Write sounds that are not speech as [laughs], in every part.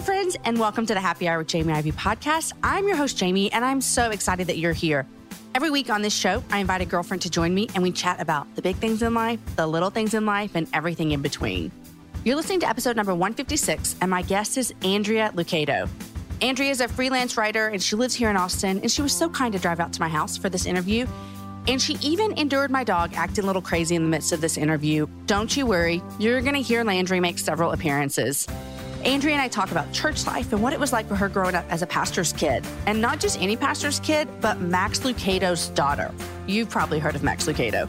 Hey, friends, and welcome to the Happy Hour with Jamie Ivey podcast. I'm your host, Jamie, and I'm so excited that you're here. Every week on this show, I invite a girlfriend to join me and we chat about the big things in life, the little things in life, and everything in between. You're listening to episode number 156, and my guest is Andrea Lucado. Andrea is a freelance writer and she lives here in Austin, and she was so kind to drive out to my house for this interview. And she even endured my dog acting a little crazy in the midst of this interview. Don't you worry, you're gonna hear Landry make several appearances. Andrea and I talk about church life and what it was like for her growing up as a pastor's kid. And not just any pastor's kid, but Max Lucado's daughter. You've probably heard of Max Lucado.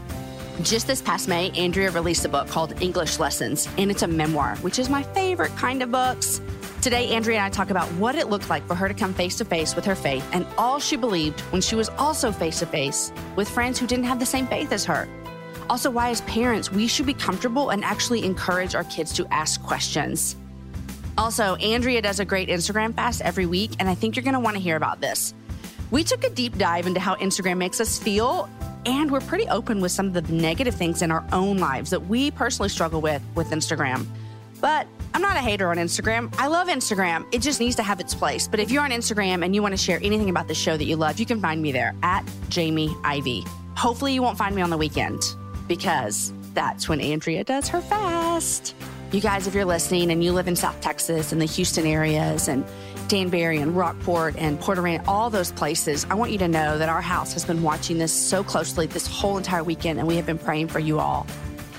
Just this past May, Andrea released a book called English Lessons, and it's a memoir, which is my favorite kind of books. Today, Andrea and I talk about what it looked like for her to come face to face with her faith and all she believed when she was also face to face with friends who didn't have the same faith as her. Also, why, as parents, we should be comfortable and actually encourage our kids to ask questions. Also, Andrea does a great Instagram fast every week, and I think you're going to want to hear about this. We took a deep dive into how Instagram makes us feel, and we're pretty open with some of the negative things in our own lives that we personally struggle with with Instagram. But I'm not a hater on Instagram. I love Instagram. It just needs to have its place. But if you're on Instagram and you want to share anything about the show that you love, you can find me there at Jamie Ivey. Hopefully, you won't find me on the weekend because that's when Andrea does her fast. You guys, if you're listening and you live in South Texas and the Houston areas and Danbury and Rockport and Port Aransas, all those places, I want you to know that our house has been watching this so closely this whole entire weekend and we have been praying for you all.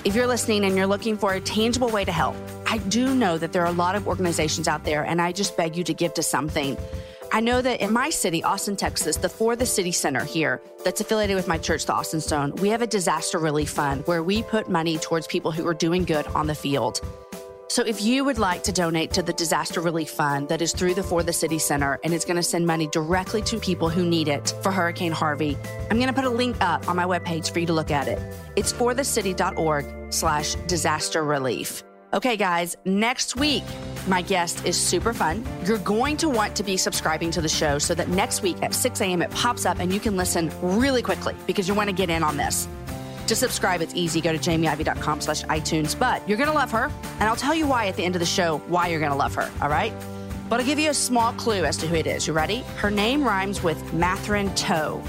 If you're listening and you're looking for a tangible way to help, I do know that there are a lot of organizations out there and I just beg you to give to something. I know that in my city, Austin, Texas, the For the City Center here, that's affiliated with my church, the Austin Stone, we have a disaster relief fund where we put money towards people who are doing good on the field. So if you would like to donate to the disaster relief fund that is through the For the City Center and it's going to send money directly to people who need it for Hurricane Harvey, I'm going to put a link up on my webpage for you to look at it. It's forthecity.org slash disaster relief. Okay, guys, next week, my guest is super fun. You're going to want to be subscribing to the show so that next week at 6 a.m. it pops up and you can listen really quickly because you want to get in on this. To subscribe, it's easy. Go to jamieivey.com slash iTunes. But you're going to love her. And I'll tell you why at the end of the show, why you're going to love her. All right? But I'll give you a small clue as to who it is. You ready? Her name rhymes with Matherin Toe.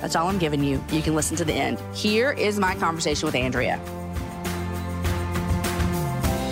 That's all I'm giving you. You can listen to the end. Here is my conversation with Andrea.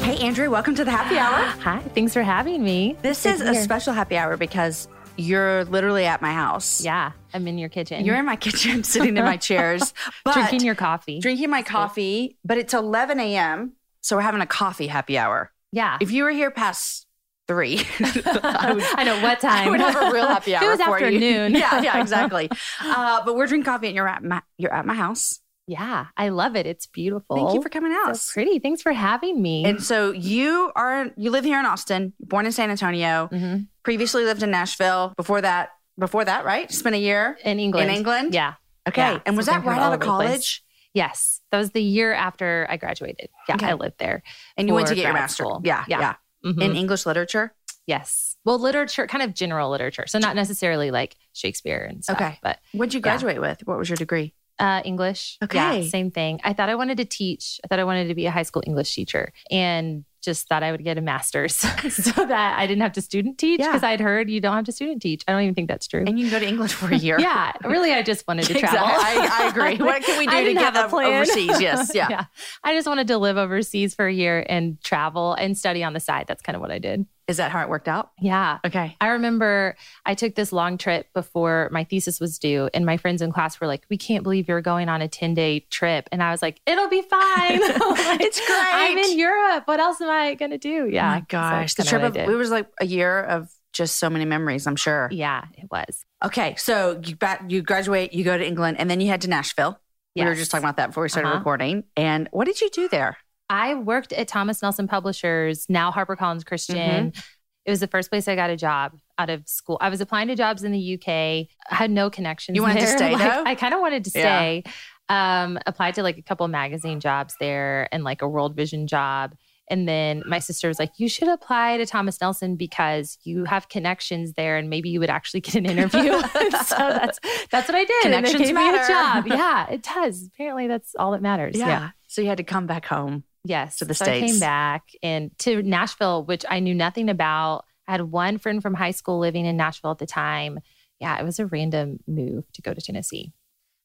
Hey, Andrea, welcome to the happy hour. [gasps] Hi, thanks for having me. This Good is a special happy hour because you're literally at my house. Yeah, I'm in your kitchen. You're in my kitchen, sitting in my chairs, [laughs] but drinking your coffee. drinking my coffee. But it's 11 a.m., so we're having a coffee happy hour. yeah. If you were here past three, [laughs] I would, I know what time. I would have a real happy hour [laughs] it was for you. afternoon. yeah, yeah, exactly. Uh, but we're drinking coffee, and you're at my you're at my house. Yeah, I love it. It's beautiful. Thank you for coming out. so pretty. Thanks for having me. And so you are you live here in Austin, born in San Antonio, Mhm. previously lived in Nashville. Before that, before that, right? Spent a year. in England. In England? Yeah. Okay. Yeah, and was so that right out of over the place. college? Yes. That was the year after I graduated. Yeah, Okay. I lived there. And you went to get your grad master. school. Yeah, yeah. Yeah. Mhm. In English literature. yes. Well, literature, kind of general literature. So not necessarily like Shakespeare and stuff. Okay. But What'd you Yeah. graduate with? What was your degree? Uh, English. Okay. Yeah, same thing. I thought I wanted to teach. I thought I wanted to be a high school English teacher and just thought I would get a master's [laughs] [laughs] so that I didn't have to student teach Yeah. because I'd heard you don't have to student teach. I don't even think that's true. And you can go to England for a year. yeah, really, I just wanted to [laughs] travel. Exactly. I, I agree. What can we do to get a plan. overseas? Yes. Yeah. Yeah. I just wanted to live overseas for a year and travel and study on the side. That's kind of what I did. Is that how it worked out? Yeah. Okay. I remember I took this long trip before my thesis was due, and my friends in class were like, We can't believe you're going on a 10 day trip. And I was like, It'll be fine. [laughs] Like, It's great. I'm in Europe. What else am I going to do? Yeah. Oh my gosh. that's the trip of, it was like a year of just so many memories, I'm sure. Yeah, it was. Okay. So you back, you graduate, you go to England, and then you head to Nashville. We were just talking about that before we started Uh-huh. recording. And what did you do there? I worked at Thomas Nelson Publishers, now HarperCollins Christian. Mm-hmm. It was the first place I got a job out of school. I was applying to jobs in the UK. I had no connections. You wanted to [laughs] stay, Like, though? I kind of wanted to Yeah. stay. Um, applied to like a couple magazine jobs there and like a World Vision job. And then my sister was like, "You should apply to Thomas Nelson because you have connections there, and maybe you would actually get an interview." [laughs] so that's that's what I did. and they Connections gave me matter. a job. Yeah, it does. Apparently, that's all that matters. yeah. So you had to come back home. Yes. to the so I came back and to Nashville, which I knew nothing about. I had one friend from high school living in Nashville at the time. Yeah, it was a random move to go to Tennessee.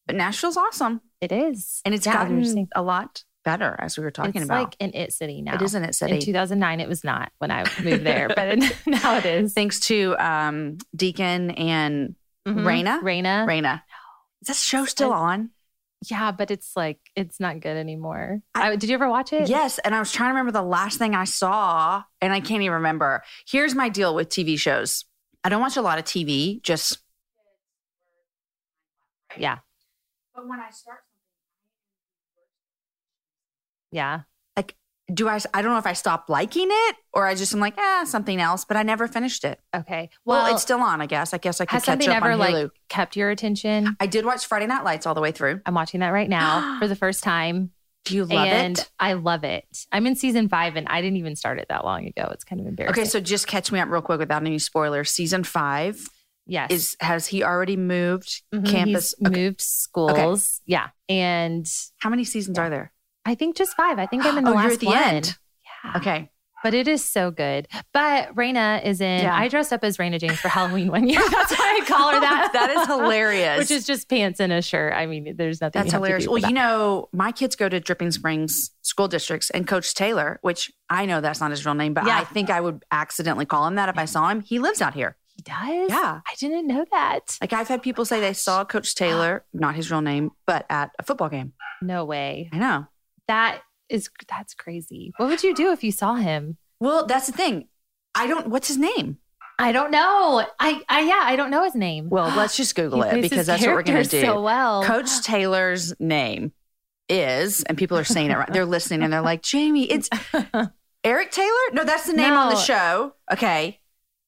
But Nashville's awesome. It is. And it's Yeah, gotten a lot better as we were talking it's about. like an it city now. it isn't it, city. In 2009, it was not when I moved there, but [laughs] now it is. Thanks to um, Deacon and Mhm. Rayna? Rayna. Rayna. Is that show still on? Yeah, but it's like, it's not good anymore. I- I, did you ever watch it? Yes. And I was trying to remember the last thing I saw, and I can't even remember. Here's my deal with TV shows I don't watch a lot of TV, just. Yeah. But when I start something, Yeah. Do I, I don't know if I stopped liking it or I just am like, ah, something else, but I never finished it. Okay. Well, Well, it's still on, I guess. I guess I could has catch something up ever on Hulu. like kept your attention? I did watch Friday Night Lights all the way through. I'm watching that right now [gasps] for the first time. Do you love and it? I love it. I'm in season five and I didn't even start it that long ago. It's kind of embarrassing. Okay, so just catch me up real quick without any spoilers. Season five yes. is has he already moved Mhm, campus? Okay. moved schools. Okay. Yeah. And How many seasons Yeah. are there? I think just five. I think I'm in the [gasps] Oh, last you're at the one. end. Yeah. Okay. But it is so good. But Rayna is in, Yeah. I dressed up as Rayna Jaymes for Halloween one year. [laughs] That's why I call her that. That is hilarious. Which is just pants and a shirt. I mean, there's nothing. That's you have to hilarious. Well, for you know, my kids go to Dripping Springs school districts, and Coach Taylor, which I know that's not his real name, but Yeah. I think I would accidentally call him that if I saw him. He lives out here. he does. Yeah. I didn't know that. Like I've had people oh say they saw Coach Taylor, not his real name, but at a football game. No way. I know. That is that's crazy. What would you do if you saw him? Well, that's the thing. I don't. What's his name? I don't know. I, I yeah, I don't know his name. Well, let's just Google it because that's what we're going to do. So well, Coach Taylor's name is, and people are saying it right. They're listening and they're like, Jamie, it's [laughs] Eric Taylor? No, that's the name on the show. Okay.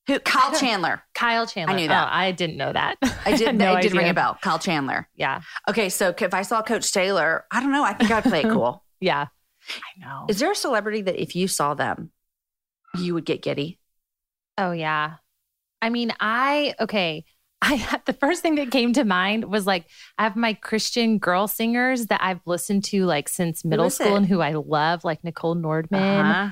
Who? Kyle [laughs] Chandler. Kyle Chandler. I knew that. Oh, I didn't know that. I did. [laughs] no it did ring a bell. Kyle Chandler. Yeah, Okay, so if I saw Coach Taylor, I don't know. I think I'd play it cool. Yeah. I know. Is there a celebrity that if you saw them, you would get giddy? Oh yeah. I mean, I okay. [laughs] I had the first thing that came to mind was like I have my Christian girl singers that I've listened to like since middle school it? and who I love, like Nichole Nordeman, Uh-huh.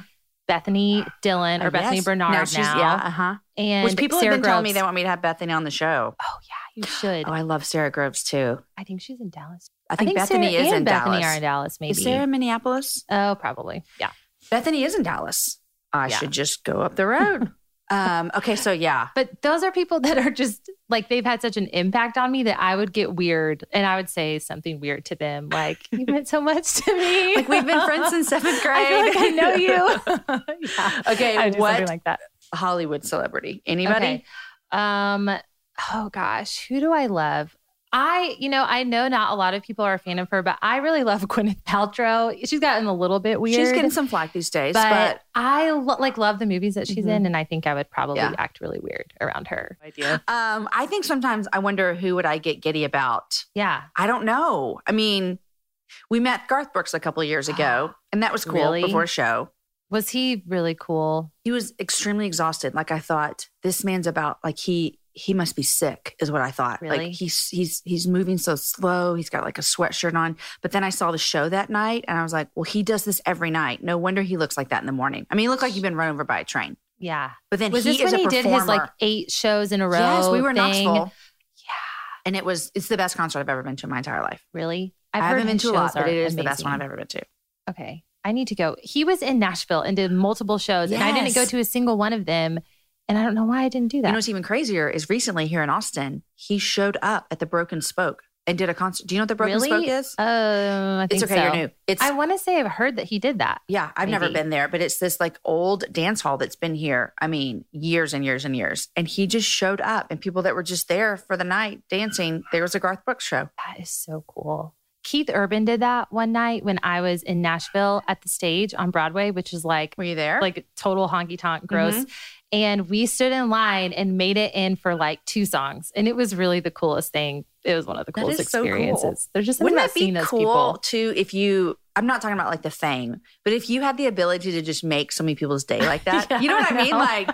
Bethany Dillon, or Uh, Bethany yes. Barnard now. she's- Yeah. Uh huh. And Which people Sarah have been telling me they want me to have Bethany on the show. Oh yeah, you should. Oh, I love Sara Groves too. I think she's in Dallas. I think, Bethany Sara is and in Bethany Dallas. are in Dallas. Maybe. Is Sara in Minneapolis? Oh, probably. Yeah. Bethany is in Dallas. I Yeah. should just go up the road. [laughs] um, okay, so yeah. But those are people that are just like they've had such an impact on me that I would get weird and I would say something weird to them, like you meant so much to me. [laughs] Like we've been friends since seventh grade. [laughs] I like I know you. yeah. Okay, I what like that. Hollywood celebrity? Anybody? Okay. Um. Oh gosh, who do I love? I, you know, I know not a lot of people are a fan of her, but I really love [laughs] Gwyneth Paltrow. She's gotten a little bit weird. She's getting some flack these days, but, but, I lo- like love the movies that she's Mhm. in, and I think I would probably Yeah. act really weird around her. Idea. um, I think sometimes I wonder who would I get giddy about. Yeah. I don't know. I mean, we met Garth Brooks a couple of years ago, [gasps] and that was cool Really? before a show. Was he really cool? He was extremely exhausted. Like I thought, this man's about like he he must be sick, is what I thought. Really? Like he's he's he's moving so slow. He's got like a sweatshirt on. But then I saw the show that night, and I was like, well, he does this every night. No wonder he looks like that in the morning. I mean, he looked like he'd been run over by a train. Yeah. But then Was he this is when a he did his like eight shows in a row? Yes, we were in thing? Knoxville, Yeah. and it was it's the best concert I've ever been to in my entire life. Really? I've I have heard not been to a lot, but it is the best one I've ever been to. Okay. I need to go. He was in Nashville and did multiple shows, and I didn't go to a single one of them. And I don't know why I didn't do that. You know what's even crazier is recently here in Austin, he showed up at the Broken Spoke and did a concert. Do you know what the Broken really? Spoke is? Uh, I think it's okay, so. you're new. It's I want to say I've heard that he did that. yeah, I've never been there, but it's this like old dance hall that's been here. I mean, years and years and years. And he just showed up, and people that were just there for the night dancing. There was a Garth Brooks show. That is so cool. Keith Urban did that one night when I was in Nashville at the stage on Broadway, which is like Were you there? like total honky tonk gross. And we stood in line and made it in for like two songs. And it was really the coolest thing. It was one of the coolest is so cool. experiences. There's just Wouldn't that be seeing those cool people. too if you I'm not talking about like the fame, but if you had the ability to just make so many people's day like that. [laughs] Yeah, you know what I, I mean? know. Like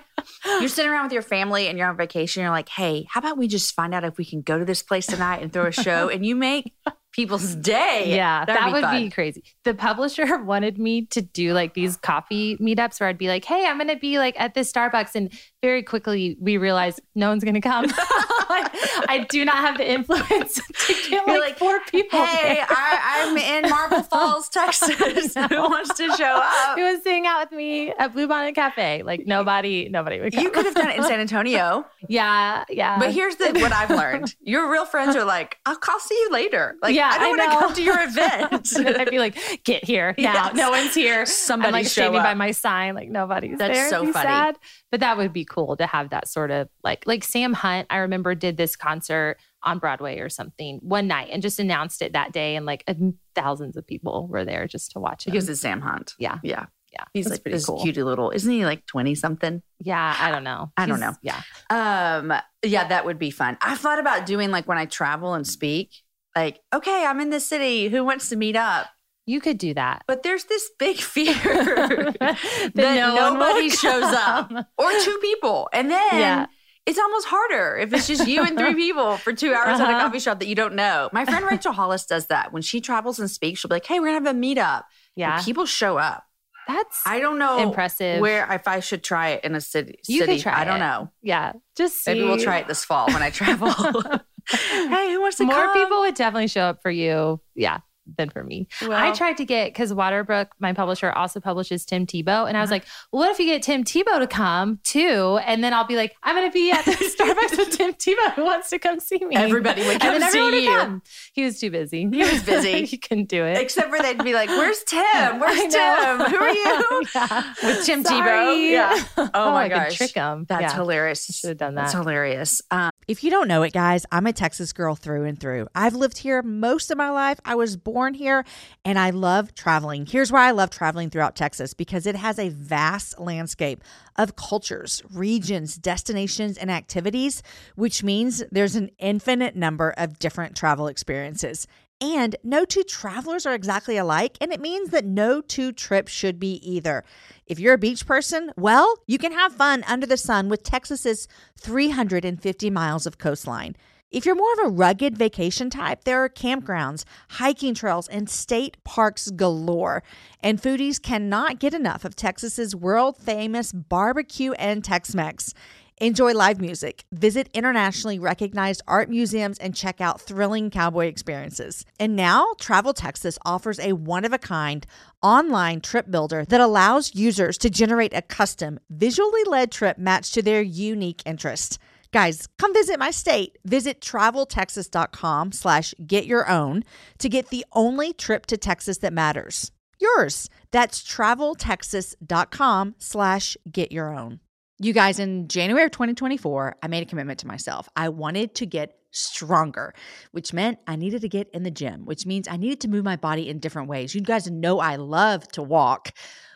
you're sitting around with your family and you're on vacation, you're like, hey, how about we just find out if we can go to this place tonight and throw a show and you make people's day. Yeah, That'd that be would be crazy. The publisher [laughs] wanted me to do like these coffee meetups where I'd be like, hey, I'm going to be like at this Starbucks. And very quickly we realized no one's going to come. [laughs] [laughs] I do not have the influence [laughs] to get like, like, four people. Hey, there. [laughs] I, I'm in Marble Falls, Texas. Who wants to show up? Who was sitting out with me at Blue Bonnet Cafe? Like nobody, nobody would come. You could have done it in San Antonio. yeah, yeah. But here's the what I've learned. Your real friends are like, I'll, I'll see you later. Like, Yeah, I don't want to come to your event. And I'd be like, get here now. Yes. No one's here. Somebody I'm like show standing by my sign, like nobody's That's there. so funny. Sad. But that would be cool to have that sort of like like Sam Hunt. I remember did this concert on Broadway or something one night and just announced it that day, and like a, thousands of people were there just to watch it. because it's Sam Hunt. yeah, Yeah. yeah, He's That's like pretty this cool. cutie little, isn't he like 20 something? Yeah, I don't know. I don't know. Yeah, Um, yeah, that would be fun. I thought about doing like when I travel and speak, like, okay, I'm in this city. Who wants to meet up? you could do that. But there's this big fear [laughs] that that no nobody [laughs] shows up or two people. And then Yeah. It's almost harder if it's just you and three [laughs] people for two hours at a Uh-huh. coffee shop that you don't know. My friend [laughs] Rachel Hollis does that. When she travels and speaks, she'll be like, hey, we're going to have a meetup. Yeah, And people show up. that's I don't know impressive. where if I should try it in a city. You could city. try I don't it. know. yeah, just Maybe we'll try it this fall when I travel. [laughs] hey, who wants to More come? people would definitely show up for you. Yeah. Than for me. I tried to get because Waterbrook, my publisher, also publishes Tim Tebow. And I was like, well, what if you get Tim Tebow to come too? And then I'll be like, I'm going to be at the [laughs] Starbucks with Tim Tebow who wants to come see me. Everybody would come and then see everyone would you. come. He was too busy. He was busy. [laughs] he couldn't do it. Except for they'd be like, "Where's Tim? [laughs] Where's Tim? Who are you?" Yeah. With Tim Sorry. Tebow. Yeah. Oh, my I could gosh. trick him. That's yeah. hilarious. Should have done That's that. hilarious. Um, If you don't know it, guys, I'm a Texas girl through and through. I've lived here most of my life. I was born here and I love traveling. Here's why I love traveling throughout Texas because it has a vast landscape of cultures, regions, destinations, and activities, which means there's an infinite number of different travel experiences. And no two travelers are exactly alike, and it means that no two trips should be either. If you're a beach person, well, you can have fun under the sun with Texas's 350 miles of coastline. If you're more of a rugged vacation type, there are campgrounds, hiking trails, and state parks galore. And foodies cannot get enough of Texas's world famous barbecue and Tex Mex. Enjoy live music, visit internationally recognized art museums, and check out thrilling cowboy experiences. And now, Travel Texas offers a one of a kind online trip builder that allows users to generate a custom, visually led trip matched to their unique interests. Guys, come visit my state. Visit traveltexas.com slash get your own to get the only trip to Texas that matters. Yours. That's traveltexas.com slash get your own. You guys, in January of 2024, I made a commitment to myself. I wanted to get stronger, which meant I needed to get in the gym, which means I needed to move my body in different ways. You guys know I love to walk.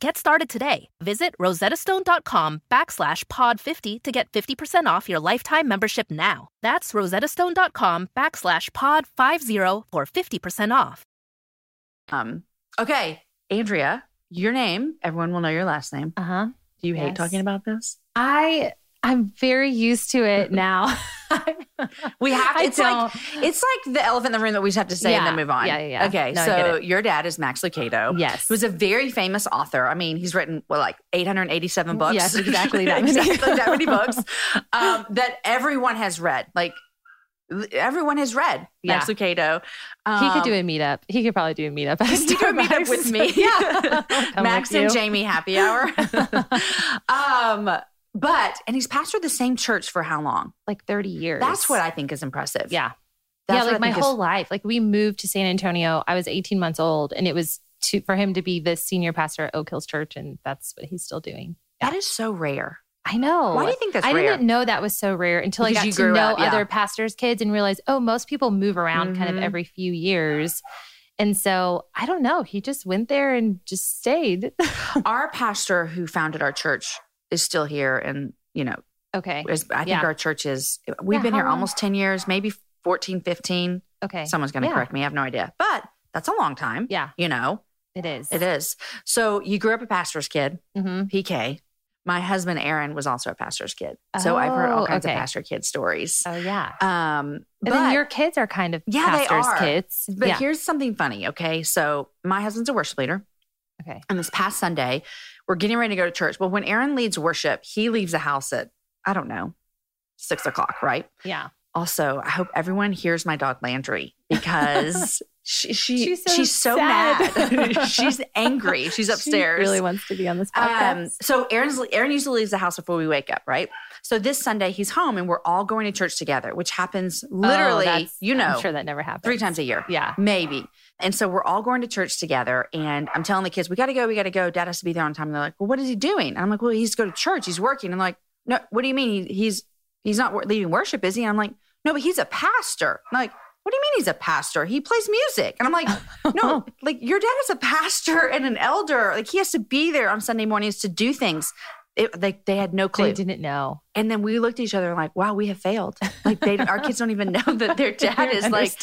Get started today. Visit rosettastone.com backslash pod50 to get 50% off your lifetime membership now. That's rosettastone.com backslash pod50 for 50% off. Um, okay, Andrea, your name, everyone will know your last name. Uh huh. Do you hate Yes. talking about this? I I'm very used to it [laughs] now. [laughs] We have to, it's like it's like the elephant in the room that we just have to say and then move on. Yeah, yeah, yeah. Okay, No, so your dad is Max Lucado. Yes. Who's a very famous author. I mean, he's written well, like 887 books. Yes, exactly [laughs] that many. exactly that many [laughs] books um, that everyone has read. Like everyone has read Max Yeah. Lucado. he could do Um, a meetup. He could probably do a meetup. Can you do a meetup with me? yeah. Max with and. Jamie happy hour. um, but and he's pastored the same church for how long? like 30 years. That's what I think is impressive. Yeah. That's yeah, like my think is- whole life. Like we moved to San Antonio. I was 18 months old, and it was to for him to be the senior pastor at Oak Hills Church, and that's what he's still doing. that is so rare. I know. Why do you think that's I rare? didn't know that was so rare until Because I you got to know up, yeah. other pastors' kids and realize, oh, most people move around kind Mhm. of every few years. And so I don't know. He just went there and just stayed. [laughs] our pastor who founded our church is still here and you know okay. i think Yeah. our church is we've Yeah, been here long? almost 10 years maybe 14 15 Okay. someone's going to Yeah. correct me i have no idea but that's a long time Yeah, you know it is. it is so you grew up a pastor's kid hmm pk my husband aaron was also a pastor's kid so i've heard all Oh, kinds okay. of pastor kid stories Oh, yeah. um And but, then your kids are kind of Yeah, they pastors' are. kids. but here's something funny okay so my husband's a worship leader Okay. And this past Sunday, we're getting ready to go to church. Well, when Aaron leads worship, he leaves the house at, I don't know, six o'clock, right? Yeah. Also, I hope everyone hears my dog Landry because [laughs] she, she She's she's so so, mad. [laughs] she's angry. She's upstairs. She really wants to be on this Um, podcast. so Aaron's Aaron usually leaves the house before we wake up, right? So this Sunday he's home and we're all going to church together, which happens Oh, literally, that's- you know, I'm sure that never happens. three times a year. Yeah. Maybe. And so we're all going to church together. And I'm telling the kids, we got to go, we got to go. Dad has to be there on time. And they're like, well, what is he doing? And I'm like, well, he's going to church. He's working. And like, no, what do you mean? He, he's he's not leaving worship, is he? And I'm like, no, but he's a pastor. I'm like, what do you mean he's a pastor? He plays music. And I'm like, [laughs] no, like your dad is a pastor and an elder. Like he has to be there on Sunday mornings to do things. It, they, they had no clue. They didn't know. And then we looked at each other and like, wow, we have failed. Like they, our kids don't even know that their [laughs] dad is like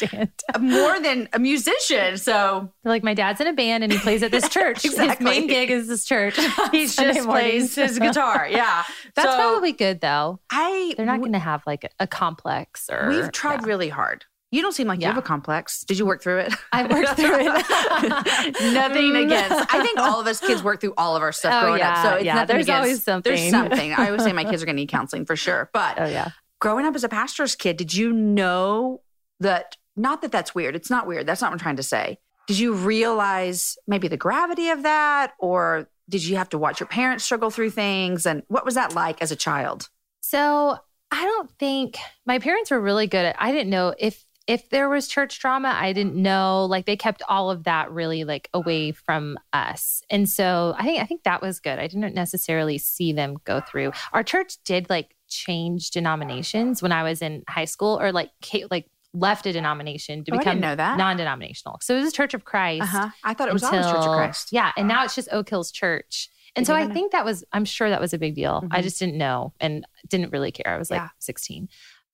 more than a musician. So They're like, my dad's in a band and he plays at this [laughs] church. exactly. His main gig is this church. [laughs] he just plays his guitar. Yeah. That's So probably good though. I They're not going to have like a, a complex or. we've tried yeah. really hard. You don't seem like you have a complex. Did you work through it? I worked through it. [laughs] Nothing mm. against. I think all of us kids work through all of our stuff Oh, growing yeah, up. So it's yeah. nothing There's against. always something. There's something. I always say my [laughs] kids are going to need counseling for sure. But Oh yeah. growing up as a pastor's kid, did you know that? Not that that's weird. It's not weird. That's not what I'm trying to say. Did you realize maybe the gravity of that, or did you have to watch your parents struggle through things? And what was that like as a child? So I don't think my parents were really good at. I didn't know if if there was church drama. I didn't know. Like they kept all of that really like away from us, and so I think I think that was good. I didn't necessarily see them go through. Our church did like change denominations when I was in high school, or like like left a denomination to Oh, become didn't know that. non-denominational. So it was Church of Christ. Uh-huh. I thought it was always Church of Christ. Yeah, and now it's just Oak Hills Church. And Didn't so I know. think that was I'm sure that was a big deal. I Mhm. just didn't know and didn't really care. I was like Yeah. 16.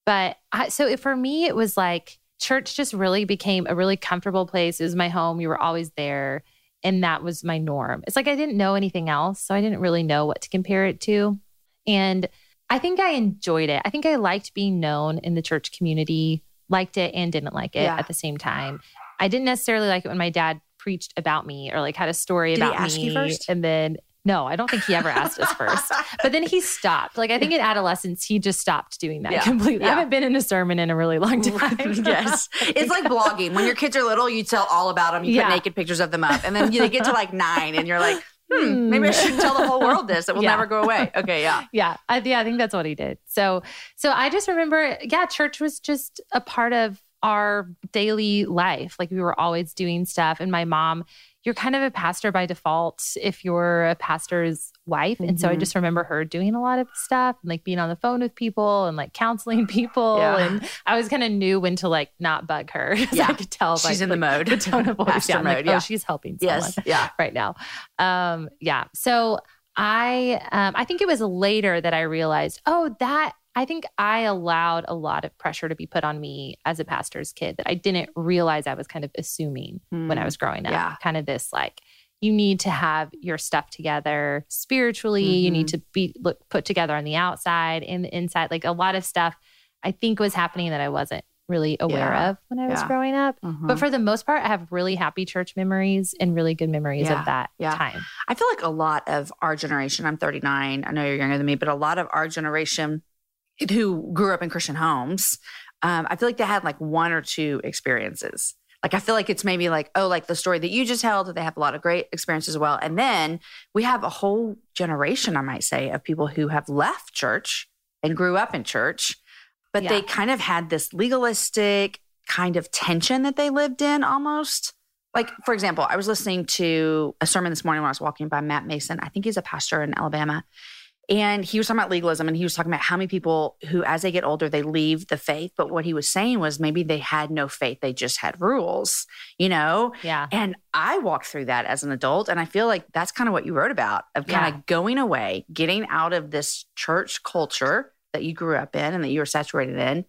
But I, so it, for me it was like church just really became a really comfortable place. It was my home. You were always there and that was my norm. It's like I didn't know anything else, so I didn't really know what to compare it to. And I think I enjoyed it. I think I liked being known in the church community, liked it and didn't like it Yeah. at the same time. I didn't necessarily like it when my dad preached about me or like had a story Did about me. And then no, I don't think he ever asked us first. But then he stopped. Like I think in [laughs] adolescence, he just stopped doing that Yeah. completely. I haven't been in a sermon in a really long time. [laughs] [laughs] yes. It's like blogging. When your kids are little, you tell all about them. You Yeah. put naked pictures of them up. And then they get to like nine and you're like, hmm, maybe I should tell the whole world this. It will Yeah. never go away. Okay, yeah. yeah I, yeah i think that's what he did so so i just remember yeah church was just a part of our daily life like we were always doing stuff and my mom you're kind of a pastor by default if you're a pastor's wife and so i Mhm. just remember her doing a lot of stuff and like being on the phone with people and like counseling [laughs] people Yeah. and i was kind of knew when to like not bug her. [laughs] Yeah. i could tell She's like, in the mode. the tone of [laughs] voice Pastor yeah, I'm like, mode, yeah. oh she's helping someone Yes. Yeah. right now. Um, yeah. So I um, I think it was later that I realized, oh, that I think I allowed a lot of pressure to be put on me as a pastor's kid that I didn't realize I was kind of assuming when I was growing up. Yeah. Kind of this like you need to have your stuff together spiritually. You need Mm-hmm. to be look put together on the outside and the inside. Like a lot of stuff I think was happening that I wasn't really aware Yeah. of when I was Yeah. growing up. Mhm. But for the most part, I have really happy church memories and really good memories Yeah. of that Yeah. time. I feel like a lot of our generation, I'm 39, I know you're younger than me, but a lot of our generation who grew up in Christian homes, um, I feel like they had like one or two experiences. Like I feel like it's maybe like, oh, like the story that you just held, they have a lot of great experiences as well. And then we have a whole generation, I might say, of people who have left church and grew up in church, but they kind of had this legalistic kind of tension that they lived in almost like for example i was listening to a sermon this morning when i was walking by matt mason i think he's a pastor in alabama and he was talking about legalism and he was talking about how many people who as they get older they leave the faith. But what he was saying was maybe they had no faith. They just had rules you know? Yeah. and i walked through that as an adult and i feel like that's kind of what you wrote about of kind Yeah. of going away getting out of this church culture that you grew up in and that you were saturated in.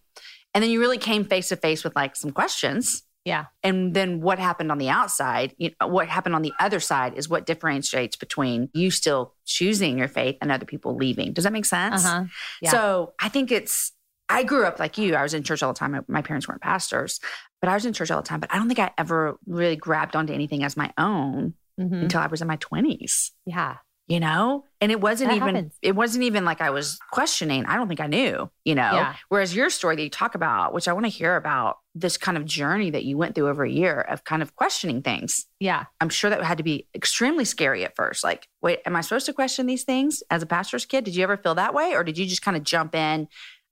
And then you really came face to face with like some questions Yeah. and then what happened on the outside, you know, what happened on the other side is what differentiates between you still choosing your faith and other people leaving. Does that make sense? Uh-huh. Yeah. So I think it's, I grew up like you. I was in church all the time. My, parents weren't pastors, but I was in church all the time. But I don't think I ever really grabbed onto anything as my own Mhm. until I was in my 20s, Yeah. You know? And it wasn't That even, happens. it wasn't even like I was questioning. I don't think I knew, you know? Yeah. Whereas your story that you talk about, which I want to hear about this kind of journey that you went through over a year of kind of questioning things. Yeah. I'm sure that had to be extremely scary at first. Like, wait, am I supposed to question these things as a pastor's kid? Did you ever feel that way? Or did you just kind of jump in?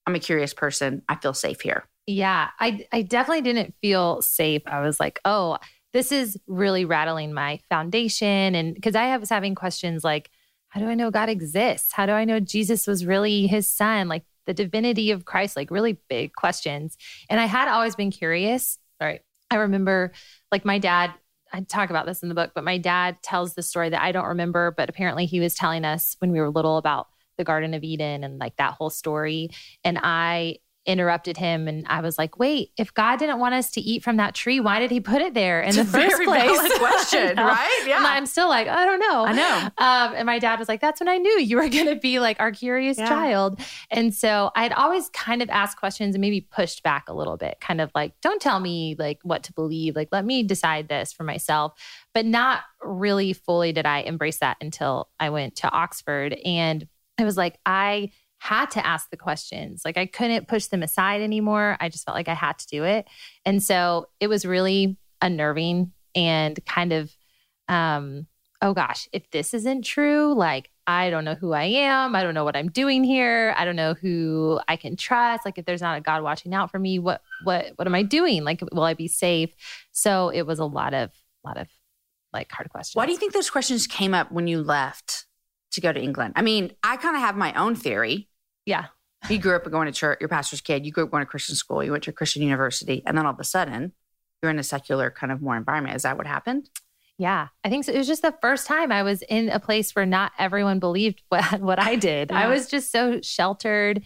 I'm a curious person. I feel safe here. Yeah. I I definitely didn't feel safe. I was like, oh, this is really rattling my foundation. And because I was having questions like, how do I know God exists? How do I know Jesus was really his son? Like the divinity of Christ, like really big questions. And I had always been curious. Right. I remember like my dad, I talk about this in the book, but my dad tells the story that I don't remember, but apparently he was telling us when we were little about the Garden of Eden and like that whole story. And I interrupted him and I was like, wait, if God didn't want us to eat from that tree, why did he put it there in It's the first very place? [laughs] valid question, right? Yeah. And I'm still like, I don't know. I know. Um, and my dad was like, that's when I knew you were [laughs] going to be like our curious Yeah. child. And so I had always kind of asked questions and maybe pushed back a little bit, kind of like, don't tell me like what to believe. Like, let me decide this for myself. But not really fully did I embrace that until I went to Oxford. And I was like, I had to ask the questions. Like I couldn't push them aside anymore. I just felt like I had to do it. And so it was really unnerving and kind of um oh gosh, if this isn't true, like I don't know who I am. I don't know what I'm doing here. I don't know who I can trust. Like if there's not a God watching out for me, what what what am I doing? Like will I be safe? So it was a lot of lot of like hard questions. Why do you think those questions came up when you left to go to England? I mean, I kind of have my own theory. Yeah. You grew up going to church, your pastor's kid, you grew up going to Christian school, you went to a Christian university, and then all of a sudden you're in a secular kind of more environment. Is that what happened? Yeah, I think so. It was just the first time I was in a place where not everyone believed [laughs] what, what I did. Yeah. I was just so sheltered.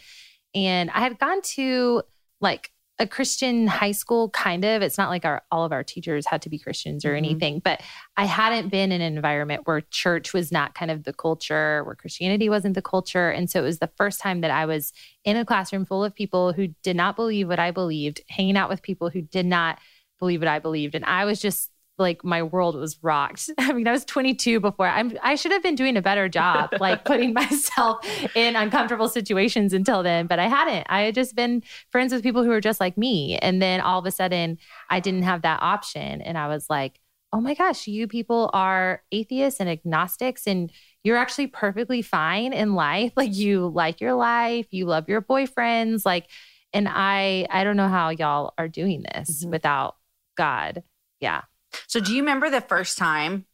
And I had gone to like a Christian high school, kind of. It's not like our all of our teachers had to be Christians or mm-hmm. anything, but I hadn't been in an environment where church was not kind of the culture, where Christianity wasn't the culture. And so it was the first time that I was in a classroom full of people who did not believe what I believed, hanging out with people who did not believe what I believed. And I was just like my world was rocked. [laughs] I mean, I was 22 before. I'm I should have been doing a better job like [laughs] putting myself in uncomfortable situations until then, but I hadn't. I had just been friends with people who were just like me. And then all of a sudden, I didn't have that option and I was like, "Oh my gosh, you people are atheists and agnostics and you're actually perfectly fine in life. [laughs] Like you like your life, you love your boyfriends, like and I I don't know how y'all are doing this mm-hmm. without God. Yeah. So, do you remember the first time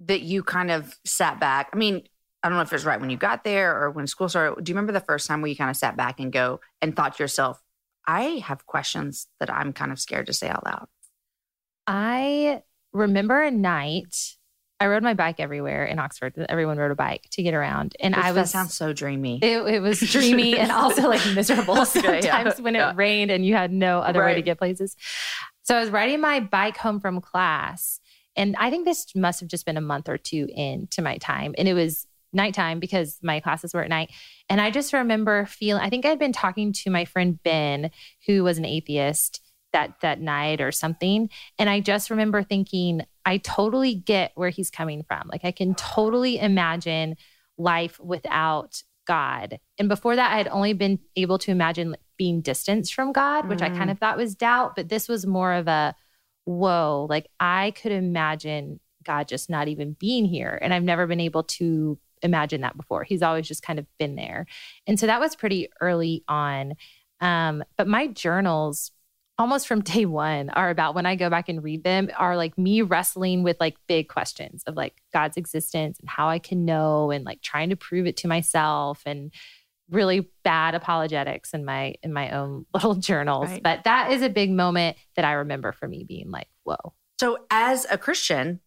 that you kind of sat back? I mean, I don't know if it was right when you got there or when school started. Do you remember the first time where you kind of sat back and go and thought to yourself, I have questions that I'm kind of scared to say out loud? I remember a night I rode my bike everywhere in Oxford. Everyone rode a bike to get around, and Which, I was. That sounds so dreamy. It, it was [laughs] dreamy and also like miserable sometimes yeah. when it rained and you had no other right. way to get places. So I was riding my bike home from class, and I think this must have just been a month or two into my time, and it was nighttime because my classes were at night. And I just remember feeling. I think I'd been talking to my friend Ben, who was an atheist that that night or something, and I just remember thinking I totally get where he's coming from. Like I can totally imagine life without God. And before that, I had only been able to imagine being distanced from God, which mm. I kind mm. of thought was doubt. But this was more of a whoa, like I could imagine God just not even being here. And I've never been able to imagine that before. He's always just kind of been there. And so that was pretty early on. Um, but my journals almost from [laughs] day one are about when I go back and read them are like me wrestling with like big questions of like God's existence and how I can know and like trying to prove it to myself and really bad apologetics in my in my own [laughs] little journals. Right. But that is a big moment that I remember for me being like, whoa. So as a Christian,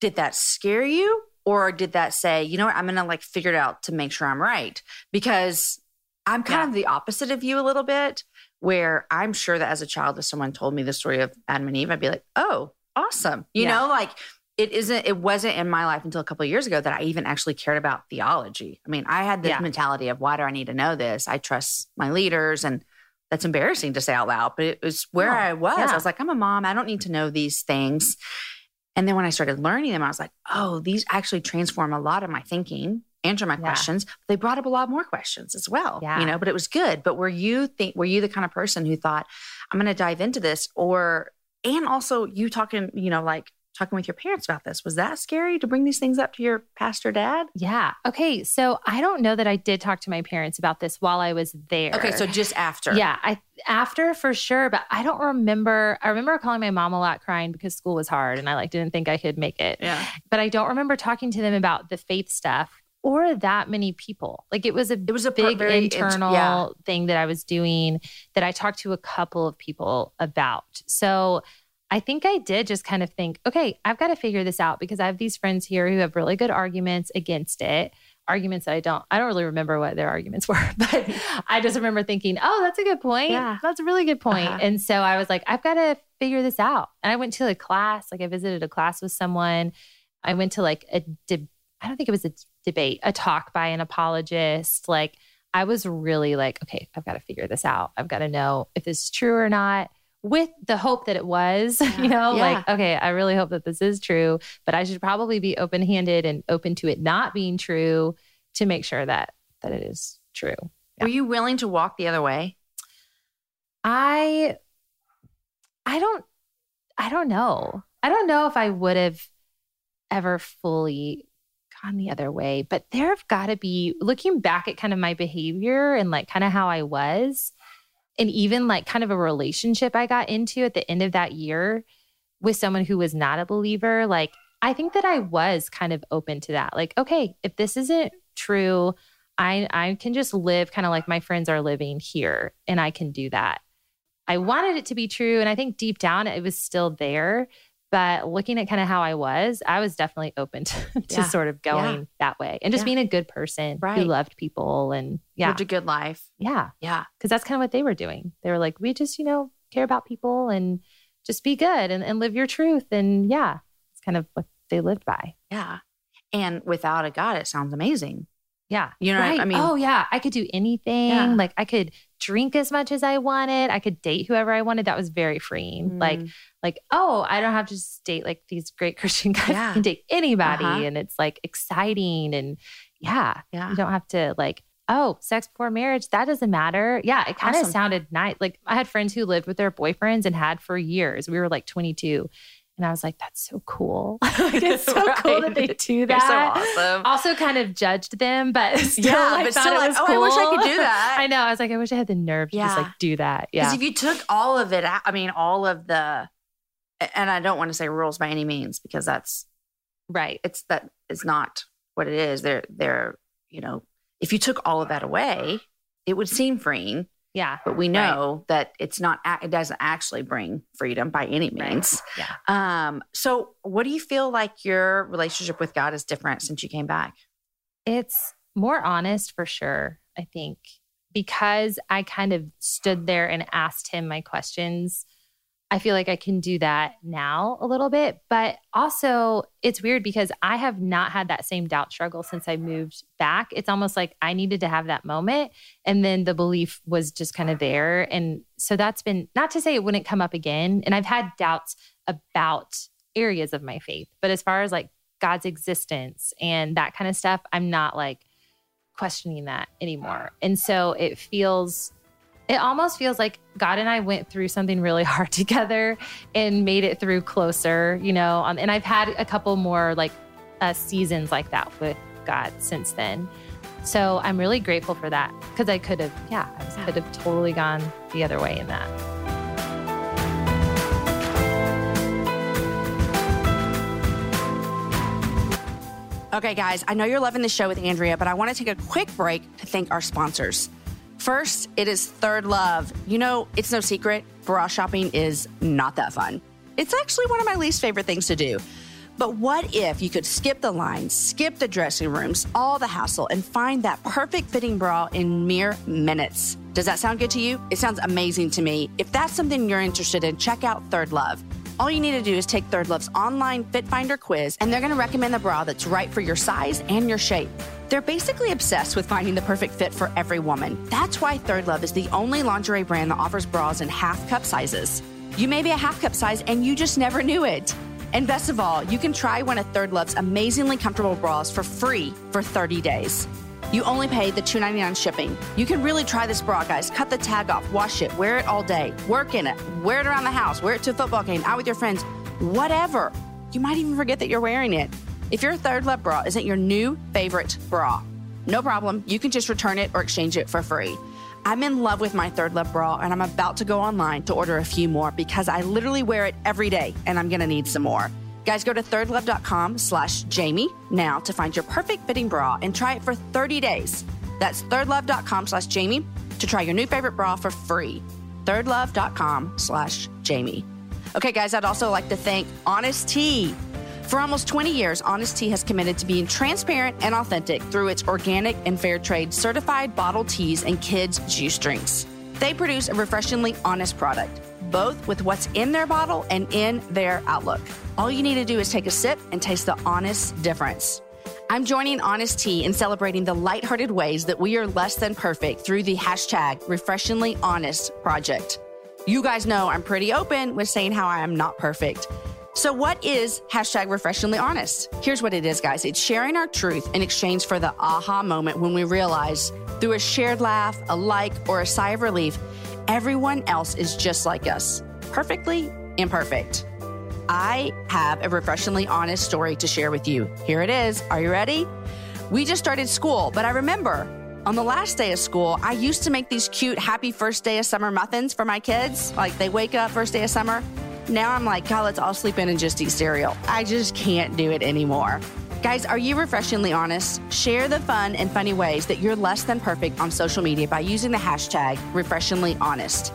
did that scare you? Or did that say, you know what, I'm gonna like figure it out to make sure I'm right? Because I'm kind yeah. of the opposite of you a little bit where I'm sure that as a child, if someone told me the story of Adam and Eve, I'd be like, oh, awesome. You yeah. know, like it isn't, it wasn't in my life until a couple of years ago that I even actually cared about theology. I mean, I had this yeah. mentality of why do I need to know this? I trust my leaders and that's embarrassing to say out loud, but it was where oh, I was. Yeah. I was like, I'm a mom. I don't need to know these things. And then when I started learning them, I was like, oh, these actually transform a lot of my thinking answer my yeah. questions. They brought up a lot more questions as well. Yeah. You know, but it was good. But were you think were you the kind of person who thought, I'm gonna dive into this? Or and also you talking, you know, like talking with your parents about this. Was that scary to bring these things up to your pastor dad? Yeah. Okay. So I don't know that I did talk to my parents about this while I was there. Okay. So just after. Yeah. I after for sure, but I don't remember. I remember calling my mom a lot crying because school was hard and I like didn't think I could make it. Yeah. But I don't remember talking to them about the faith stuff or that many people. Like it was a it was a big internal yeah. thing that I was doing that I talked to a couple of people about. So I think I did just kind of think, okay, I've got to figure this out because I have these friends here who have really good arguments against it. Arguments that I don't, I don't really remember what their arguments [laughs] were, but [laughs] I just remember thinking, oh, that's a good point. Yeah. That's a really good point. Uh-huh. And so I was like, I've got to figure this out. And I went to a class, like I visited a class with someone. I went to like a de- I don't think it was a debate, a talk by an apologist. Like I was really like, okay, I've got to figure this out. I've got to know if this is true or not with the hope that it was, [laughs] yeah. you know, yeah. like, okay, I really hope that this is true, but I should probably be open handed and open to it not being true to make sure that that it is true. Yeah. Were you willing to walk the other way? I I don't I don't know. I don't know if I would have ever fully gone the other way, but there have got to be looking back at kind of my behavior and like kind of how I was, and even like kind of a relationship I got into at the end of that year with someone who was not a believer. Like, I think that I was kind of open to that. Like, okay, if this isn't true, I I can just live kind of like my friends are living here and I can do that. I wanted it to be true and I think deep down it was still there, but looking at kind of how I was, I was definitely open [laughs] to, to Yeah. sort of going Yeah. that way and just Yeah. being a good person Right. who loved people and yeah. Lived a good life. Yeah. Yeah. Cause that's kind of what they were doing. They were like, we just, you know, care about people and just be good and, and live your truth. And yeah, it's kind of what they lived by. Yeah. And without a God, it sounds amazing. Yeah. You know what I- right. I mean- oh, yeah. I could do anything. Yeah. Like I could drink as much as I wanted. I could date whoever I wanted. That was very freeing. Like, Mm. like, oh, I don't have to just date like these great [laughs] Christian guys. Yeah. I can date anybody. Uh-huh. And it's like exciting. And yeah, yeah. you don't have to like, oh, sex before marriage, that doesn't matter. Yeah, it kind of Awesome. sounded nice. Like I had friends who lived with their boyfriends and had for years. We were like 22. And I was like, that's so cool. [laughs] [laughs] like, it's so cool that they Right. do You're that. so awesome. Also, kind of judged them, but [laughs] still, Yeah, like, but thought still it like, was oh, I wish I could do that. I know. I was like, I wish I had the nerve to just like do that. Yeah. Because if you took all of it out, I mean, all of the, and I don't want to say rules by any means because that's, right. it's that is not what it is. They're, they're, you know, if you took all of that away, it would seem freeing, Yeah. but we know that it's not, it doesn't actually bring freedom by any Right. means. Yeah. Um, so what do you feel like your relationship with God is different since you came back? It's more honest for sure, I think, because I kind of stood there and asked him my questions. I feel like I can do that now a little bit, but also it's weird because I have not had that same doubt struggle since I moved back. It's almost like I needed to have that moment and then the belief was just kind of there. And so that's been not to say it wouldn't come up again. And I've had doubts about areas of my faith, but as far as like God's existence and that kind of stuff, I'm not like questioning that anymore. And so it feels, it almost feels like God and I went through something really [laughs] hard together and made it through closer, you know. Um, and I've had a couple more like uh, seasons like that with God since then. So I'm really grateful for that because I could have, yeah, I could have totally gone the other way in that. Okay, guys, I know you're loving the show with Andrea, but I want to take a quick break to thank our sponsors. First, it is Third Love. You know, it's no secret, bra shopping is not that fun. It's actually one of my least favorite things to do. But what if you could skip the lines, skip the dressing rooms, all the hassle, and find that perfect fitting bra in mere minutes? Does that sound good to you? It sounds amazing to me. If that's something you're interested in, check out Third Love. All you need to do is take Third Love's online Fit Finder quiz, and they're going to recommend the bra that's right for your size and your shape. They're basically obsessed with finding the perfect fit for every woman. That's why Third Love is the only lingerie brand that offers bras in half cup sizes. You may be a half cup size and you just never knew it. And best of all, you can try one of Third Love's amazingly comfortable bras for free for 30 days. You only pay the $2.99 shipping. You can really try this bra, guys. Cut the tag off, wash it, wear it all day, work in it, wear it around the house, wear it to a football game, out with your friends, whatever. You might even forget that you're wearing it. If your Third Love bra isn't your new favorite bra, no problem. You can just return it or exchange it for free. I'm in love with my Third Love bra and I'm about to go online to order a few more because I literally wear it every day and I'm gonna need some more. Guys, go to thirdlove.com slash Jamie now to find your perfect fitting bra and try it for 30 days. That's thirdlove.com slash Jamie to try your new favorite bra for free. Thirdlove.com slash Jamie. Okay, guys, I'd also like to thank Honest Tea. For almost 20 years, Honest Tea has committed to being transparent and authentic through its organic and fair trade certified bottled teas and kids' juice drinks. They produce a refreshingly honest product, both with what's in their bottle and in their outlook. All you need to do is take a sip and taste the honest difference. I'm joining Honest Tea in celebrating the lighthearted ways that we are less than perfect through the hashtag Refreshingly Honest project. You guys know I'm pretty open with saying how I am not perfect. So, what is hashtag refreshingly honest? Here's what it is, guys it's sharing our truth in exchange for the aha moment when we realize through a shared laugh, a like, or a sigh of relief, everyone else is just like us, perfectly imperfect. I have a refreshingly honest story to share with you. Here it is. Are you ready? We just started school, but I remember on the last day of school, I used to make these cute happy first day of summer muffins for my kids. Like they wake up first day of summer. Now I'm like, God, let's all sleep in and just eat cereal. I just can't do it anymore. Guys, are you refreshingly honest? Share the fun and funny ways that you're less than perfect on social media by using the hashtag refreshingly honest.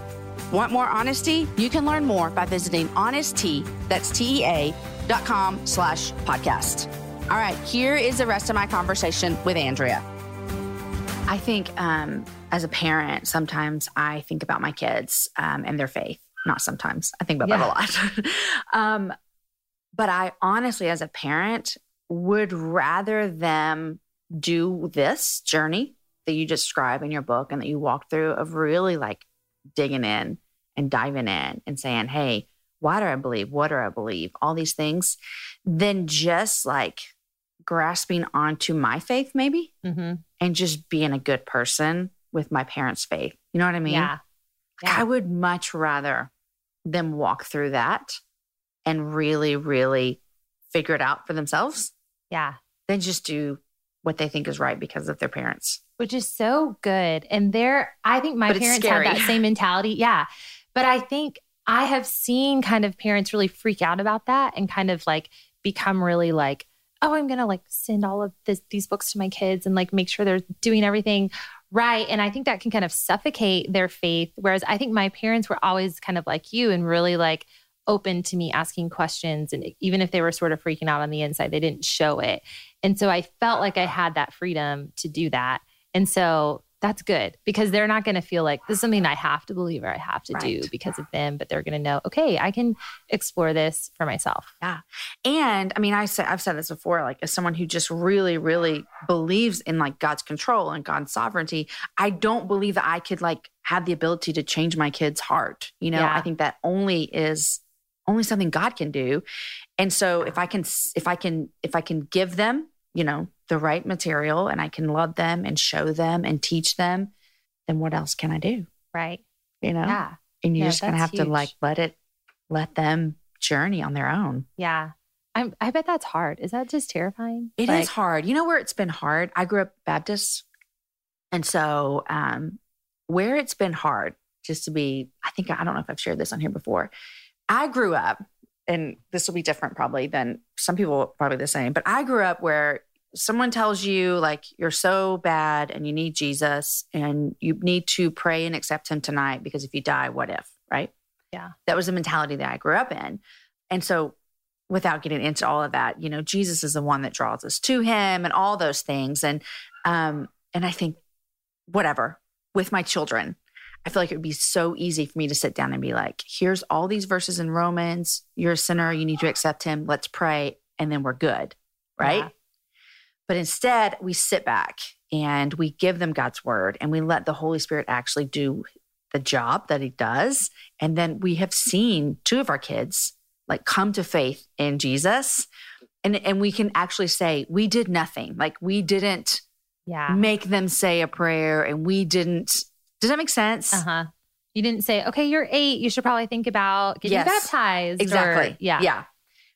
Want more honesty? You can learn more by visiting honesty, that's T-E-A, dot com slash podcast. All right, here is the rest of my conversation with Andrea. I think um, as a parent, sometimes I think about my kids um, and their faith. Not sometimes, I think about Yeah. that a lot. [laughs] um, but I honestly, as a parent, would rather them do this journey that you describe in your book and that you walk through of really like digging in and diving in and saying, hey, why do I believe? What do I believe? All these things, than just like grasping onto my faith, maybe, Mm-hmm. and just being a good person with my parents' faith. You know what I mean? yeah. Like, Yeah. I would much rather them walk through that and really, really figure it out for themselves Yeah. than just do what they think is right because of their parents. which is so good. And there, I think my parents scary. had that same mentality. Yeah. But I think I have seen kind of parents really freak out about that and kind of like become really like, oh, I'm going to like send all of this, these books to my kids and like make sure they're doing everything right. And I think that can kind of suffocate their faith. Whereas I think my parents were always kind of like you and really like open to me asking questions. And even if they were sort of freaking out on the inside, they didn't show it. And so I felt like I had that freedom to do that. And so that's good because they're not going to feel like this is something I have to believe or I have to do because of them, but they're going to know, okay, I can explore this for myself. Yeah. And I mean, I said I've said this before, like as someone who just really, really believes in like God's control and God's sovereignty, I don't believe that I could like have the ability to change my kid's heart. You know, Yeah. I think that only is only something God can do. And so if I can if I can if I can give them, you know, the right material and I can love them and show them and teach them, then what else can I do? Right. You know? Yeah. And you're Yeah, just gonna have to like let it let them journey on their own. Yeah. I'm, I bet that's hard. Is that just terrifying? It is Like, hard. You know where it's been hard? I grew up Baptist. And so um where it's been hard, just to be, I think I don't know if I've shared this on here before. I grew up, and this will be different probably than some people probably the same, but I grew up where someone tells you like you're so bad and you need Jesus and you need to pray and accept him tonight because if you die, what if? Right. Yeah. That was the mentality that I grew up in. And so without getting into all of that, you know, Jesus is the one that draws us to him and all those things. And um, and I think whatever with my children, I feel like it would be so easy for me to sit down and be like, here's all these verses in Romans. You're a sinner, you need to accept him. Let's pray, and then we're good. Right. Yeah. But instead, we sit back and we give them God's word and we let the Holy Spirit actually do the job that he does. And then we have seen two of our kids like come to faith in Jesus. And, and we can actually say, we did nothing. Like we didn't Yeah. make them say a prayer and we didn't. Does that make sense? Uh huh. You didn't say, okay, you're eight. You should probably think about getting Yes. baptized. or- Exactly. yeah. Yeah.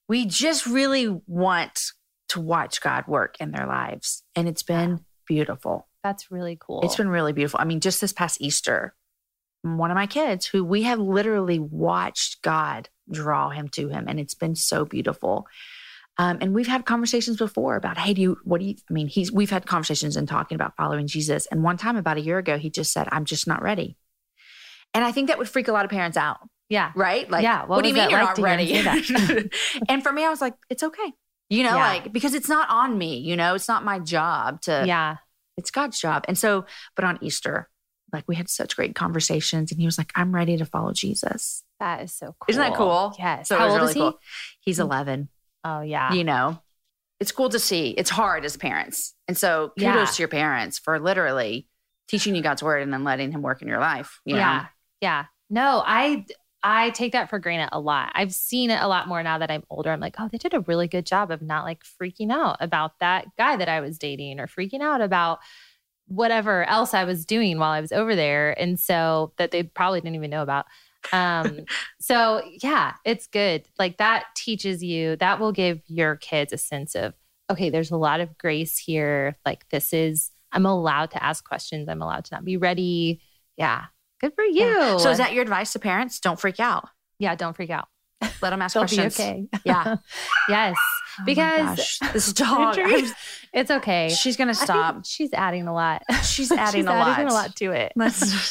We just really want to watch God work in their lives. And it's been beautiful. That's really cool. It's been really beautiful. I mean, just this past Easter, one of my kids who we have literally watched God draw him to him, and it's been so beautiful. Um, and we've had conversations before about, hey, do you, what do you, I mean, he's, we've had conversations and talking about following Jesus. And one time about a year ago, he just said, I'm just not ready. And I think that would freak a lot of parents out, yeah. right? Like, Yeah, what what, do you mean you're like not to hear him ready? [laughs] [laughs] and for me, I was like, it's okay. You know, Yeah. like, because it's not on me, you know, it's not my job to, Yeah. it's God's job. And so, but on Easter, like we had such great conversations, and he was like, I'm ready to follow Jesus. That is so cool. Isn't that cool? Yes. So How old really is he? cool. He's 11, Oh, yeah. you know, it's cool to see. It's hard as parents. And so kudos Yeah. to your parents for literally teaching you God's word and then letting him work in your life. You yeah. Know? Yeah. No, I I take that for granted a lot. I've seen it a lot more now that I'm older. I'm like, oh, they did a really good job of not like freaking out about that guy that I was dating or freaking out about whatever else I was doing while I was over there. And so that they probably didn't even know about. Um, so yeah, it's good. Like that teaches you, that will give your kids a sense of, okay, there's a lot of grace here. Like this is, I'm allowed to ask questions. I'm allowed to not be ready. Yeah. Good for you. So is that your advice to parents? Don't freak out. yeah, don't freak out. Let them ask They'll questions. be okay. Yeah. [laughs] yes. Oh because this [laughs] dog, [laughs] it's okay. she's gonna stop. she's adding a lot. She's adding she's a adding lot. a lot to it.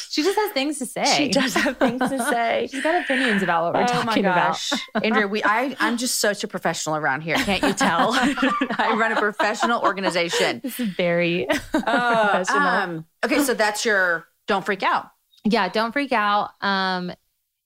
She just has things to say. She does have things to say. She's got opinions about what we're oh my talking about. Andrea, we I I'm just such a professional around here. Can't you tell? I run a professional organization. This is very Uh, professional. um, okay, so that's your don't freak out. yeah, don't freak out. Um,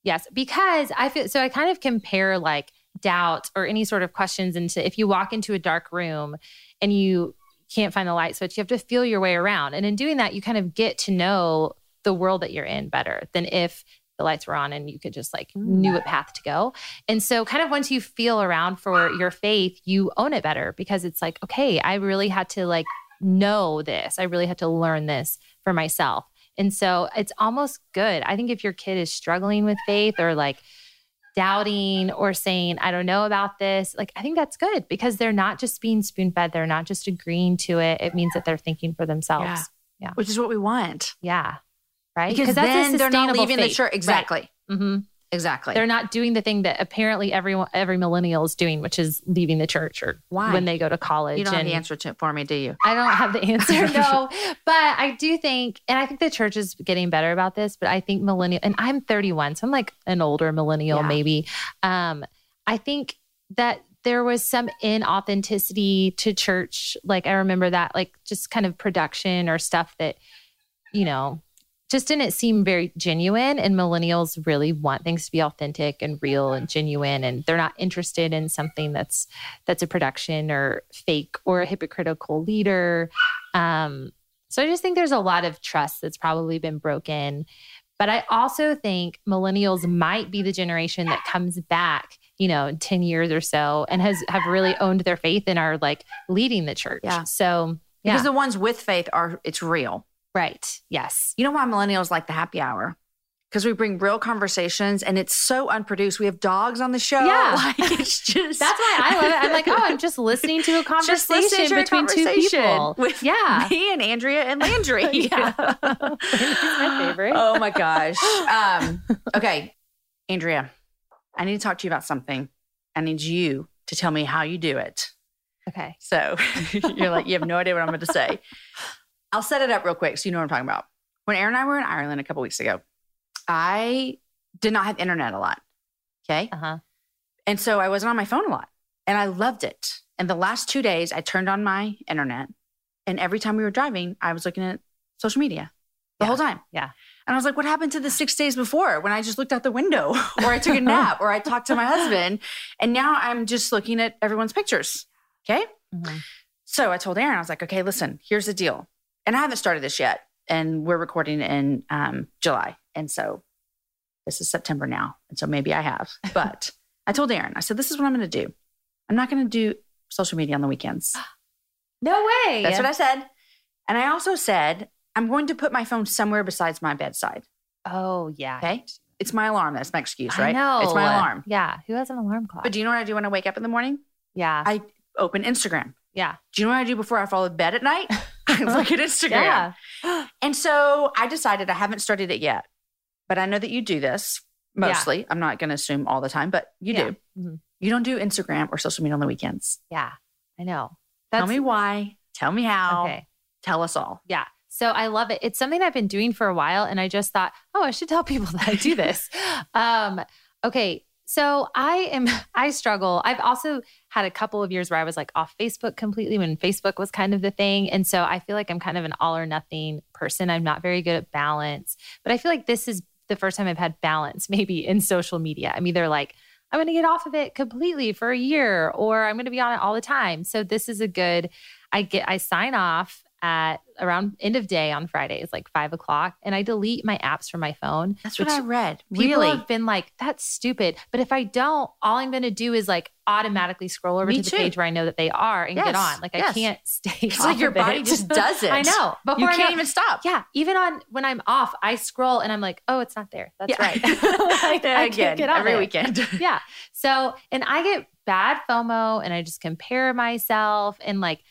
yes, because I feel so I kind of compare like doubt or any sort of questions into if you walk into a dark room and you can't find the light switch, you have to feel your way around. And in doing that, you kind of get to know the world that you're in better than if the lights were on and you could just like knew what path to go. And so kind of once you feel around for your faith, you own it better because it's like, okay, I really had to like know this. I really had to learn this for myself. And so it's almost good. I think if your kid is struggling with faith or like doubting or saying, I don't know about this, like I think that's good because they're not just being spoon fed. They're not just agreeing to it. It means that they're thinking for themselves. Yeah. Which is what we want. Yeah. Right. Because then they're not leaving the faith. church. Exactly. hmm Exactly. They're not doing the thing that apparently everyone, every millennial is doing, which is leaving the church or Why? when they go to college. you don't have the answer to for me, do you? I don't have the answer, [laughs] no. But I do think, and I think the church is getting better about this, but I think millennial, and I'm 31, so I'm like an older millennial, Yeah. maybe. Um, I think that there was some inauthenticity to church. Like I remember that, like just kind of production or stuff that, you know, just didn't seem very genuine. And millennials really want things to be authentic and real and genuine, and they're not interested in something that's that's a production or fake or a hypocritical leader. Um, so I just think there's a lot of trust that's probably been broken. But I also think millennials might be the generation that comes back, you know, in 10 years or so and has have really owned their faith and are like leading the church. Yeah. So yeah. Because the ones with faith are it's real. Right. Yes. You know why millennials like the happy hour? Because we bring real conversations and it's so unproduced. We have dogs on the show. Yeah. [laughs] Like it's just That's why I love it. I'm like, oh, I'm just listening to a [laughs] conversation listening to a between two people. with yeah. me and Andrea and Landry. [laughs] Yeah. My favorite. Oh my gosh. Um, okay, Andrea, I need to talk to you about something. I need you to tell me how you do it. Okay. So you're like, you have no idea what I'm going to say. I'll set it up real quick so you know what I'm talking about. When Aaron and I were in Ireland a couple weeks ago, I did not have internet a lot. Okay. Uh huh. And so I wasn't on my phone a lot and I loved it. And the last two days, I turned on my internet. And every time we were driving, I was looking at social media the Yeah. whole time. Yeah. And I was like, what happened to the six days before when I just looked out the window [laughs] or I took a [laughs] nap or I talked to my husband? And now I'm just looking at everyone's pictures. Okay. Mhm. So I told Aaron, I was like, okay, listen, here's the deal. And I haven't started this yet. And we're recording in um, July. And so this is September now. And so maybe I have. [laughs] But I told Aaron, I said, this is what I'm going to do. I'm not going to do social media on the weekends. [gasps] No way. That's what I said. And I also said, I'm going to put my phone somewhere besides my bedside. Oh yeah. Okay. It's my alarm. That's my excuse, right? know. It's my alarm. Yeah. Who has an alarm clock? But do you know what I do when I wake up in the morning? yeah. I open Instagram. yeah. Do you know what I do before I fall to bed at night? [laughs] [laughs] Look at Instagram. Yeah. [gasps] And so I decided I haven't started it yet, but I know that you do this Yeah. mostly. I'm not going to assume all the time, but you Yeah. do. Mhm. You don't do Instagram or social media on the weekends. Yeah. I know. Tell me why. Tell me how. Okay. Tell us all. Yeah. So I love it. It's something I've been doing for a while. And I just thought, oh, I should tell people [laughs] that I do this. [laughs] um, okay. So I am, [laughs] I struggle. I've also had a couple of years where I was like off Facebook completely when Facebook was kind of the thing. And so I feel like I'm kind of an all or nothing person. I'm not very good at balance, but I feel like this is the first time I've had balance [laughs] maybe in social media. I'm either like, I'm going to get off of it completely for a year or I'm going to be on it all the time. So this is a good, I get, I sign off at around end of day on Fridays, like five o'clock, and I delete my apps from my phone. That's what I read. People Really? have been like, that's stupid. But if I don't, all I'm going to do is like automatically scroll over Me to the too. page where I know that they are and get on. Like I can't stay. It's like off your body it. just [laughs] does it. I know. Before You I can't know- even stop. Yeah, even on when I'm off, I scroll and I'm like, oh, it's not there. That's Yeah. right. [laughs] [laughs] like, I Again, can't get on every it. weekend. yeah. So, and I get bad FOMO and I just compare myself. And like,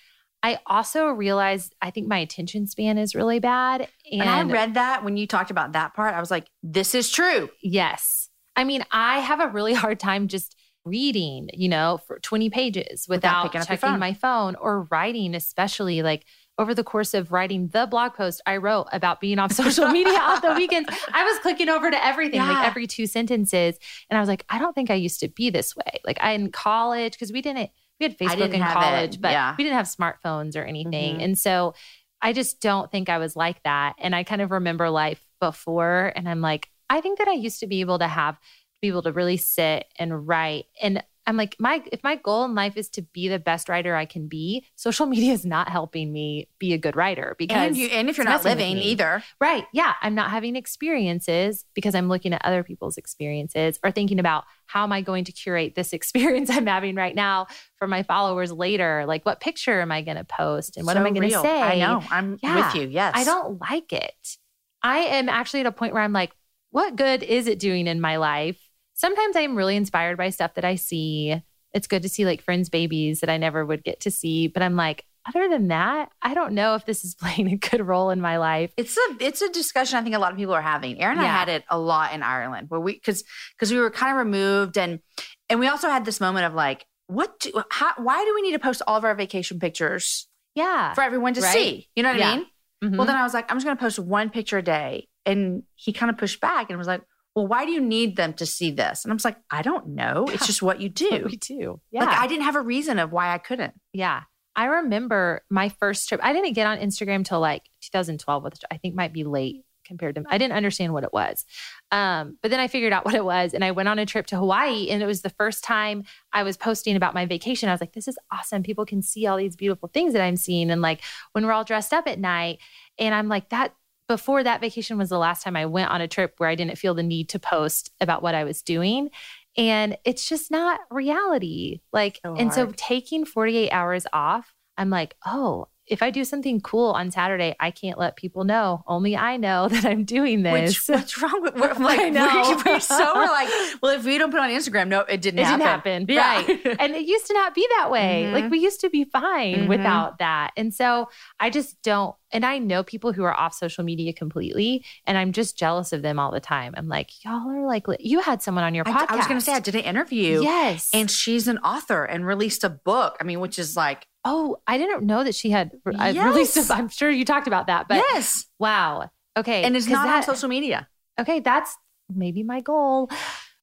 I also realized I think my attention span is really bad. And, And I read that when you talked about that part, I was like, this is true. yes, I mean, I have a really hard time just reading, you know, for 20 pages without, picking checking phone. my phone or writing, especially like over the course of writing the blog post I wrote about being off social [laughs] media on the weekends. I was clicking over to everything, Yeah. like every two sentences. And I was like, I don't think I used to be this way. Like I in college, because we didn't, we had Facebook in have it. college, but Yeah. we didn't have smartphones or anything. Mhm. And so I just don't think I was like that. And I kind of remember life before. And I'm like, I think that I used to be able to have, be able to really sit and write. And I'm like, my, if my goal in life is to be the best writer I can be, social [laughs] media is not helping me be a good writer because And, you, and if you're not living either, Right. Yeah. I'm not having experiences because I'm looking at other people's experiences or thinking about how am I going to curate this [laughs] experience I'm having right now for my followers later? Like, what picture am I going to post and what am I going to real. say? I know. I'm Yeah. with you. Yes. I don't like it. I am actually at a point where I'm like, what good is it doing in my life? Sometimes I'm really inspired by stuff that I see. It's good to see like friends' babies that I never would get to see. But I'm like, other than that, I don't know if this is [laughs] playing a good role in my life. It's a it's a discussion I think a lot of people are having. Aaron and I had it a lot in Ireland where we because because we were kind of removed and and we also had this moment of like what do, how, why do we need to post all of our vacation pictures Yeah. for everyone to Right. see? You know what Yeah. I mean? Mhm. Well, then I was like, I'm just going to post one picture a day, and he kind of pushed back and was like, Well, why do you need them to see this? And I was like, I don't know. It's just what you [laughs] do. we do. Yeah. Like I didn't have a reason of why I couldn't. yeah. I remember my first trip. I didn't get on Instagram till like 2012, which I think might be late compared to. I didn't understand what it was, um, but then I figured out [laughs] what it was, and I went on a trip to Hawaii, and it was the first time I was posting about my vacation. I was like, "This is awesome! People can see all these beautiful things that I'm seeing." And like when we're all dressed up at night, and I'm like that. Before that vacation was the last time I went on a trip where I didn't feel the need to post about what I was doing. And it's just not reality. Like, So and so taking 48 hours off, I'm like, oh, if I do something cool on Saturday, I can't let people know. Only I know [laughs] that I'm doing Which, this. [laughs] what's wrong with we're like I know. [laughs] We, we so we're like, well, if we don't put it on Instagram, no, it didn't it happen. didn't happen. Right. and it used to not be that way. Mhm. Like we used to be fine Mhm. without that. And so I just don't, and I know people who are off social media completely, and I'm just jealous of them all the time. I'm like, y'all are like, you had someone on your I, podcast. I was going to say I did an interview, Yes. and she's an author and released a book. I mean, which is like, oh, I didn't know that she had Yes. released. I'm sure you talked about that, but yes, wow. Okay. and it's not on social media. Okay. That's maybe my goal.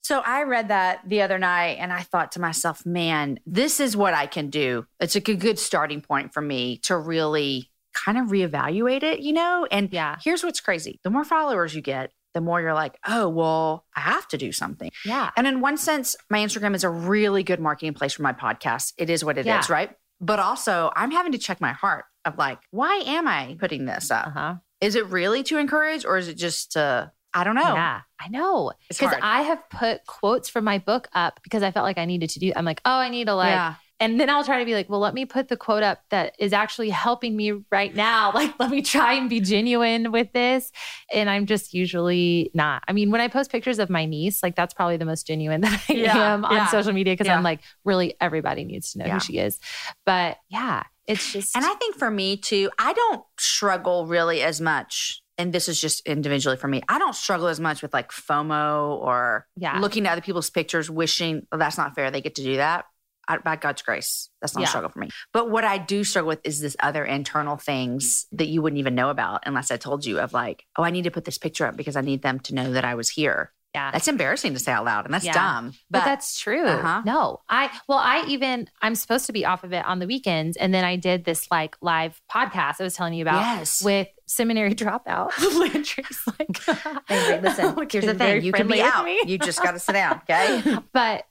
So I read that the other night and I thought to myself, man, this is what I can do. It's a good, starting point for me to really kind of reevaluate it, you know? And Yeah. here's what's crazy the more followers you get, the more you're like, oh, well, I have to do something. Yeah. And in one sense, my Instagram is a really good marketing place for my podcast. It is what it is, Yeah. right? But also, I'm having to check my heart of like, why am I putting this up? Uh huh. Is it really to encourage or is it just to, I don't know. Yeah, I know. Because. I have put quotes from my book up because I felt like I needed to do. I'm like, oh, I need to like, yeah. And then I'll try to be like, well, let me put the quote up that is actually helping me right now. [laughs] Like, let me try and be genuine with this. And I'm just usually not. I mean, when I post pictures of my niece, like that's probably the most genuine [laughs] that I Yeah, am on yeah, social media because yeah. I'm like, really, everybody needs to know who she is. But yeah, it's just. And I think for me too, I don't struggle really as much. And this is just individually for me. I don't struggle as much with like FOMO or Yeah. looking at other people's pictures, wishing oh, that's not fair. They get to do that. I, by God's grace, that's not Yeah. a struggle for me. But what I do struggle with is this other internal things that you wouldn't even know about unless I told you of like, oh, I need to put this picture up because I need them to know that I was here. yeah. That's embarrassing to say out loud, and that's Yeah. dumb. But, that's true. Uh-huh. No, I well, I even I'm supposed to be off of it on the weekends, and then I did this like live podcast I was telling you about yes. with seminary dropout. [laughs] Landry's like, Landry, listen, [laughs] here's the thing: you can be out. me. You just got to sit down, okay? [laughs] but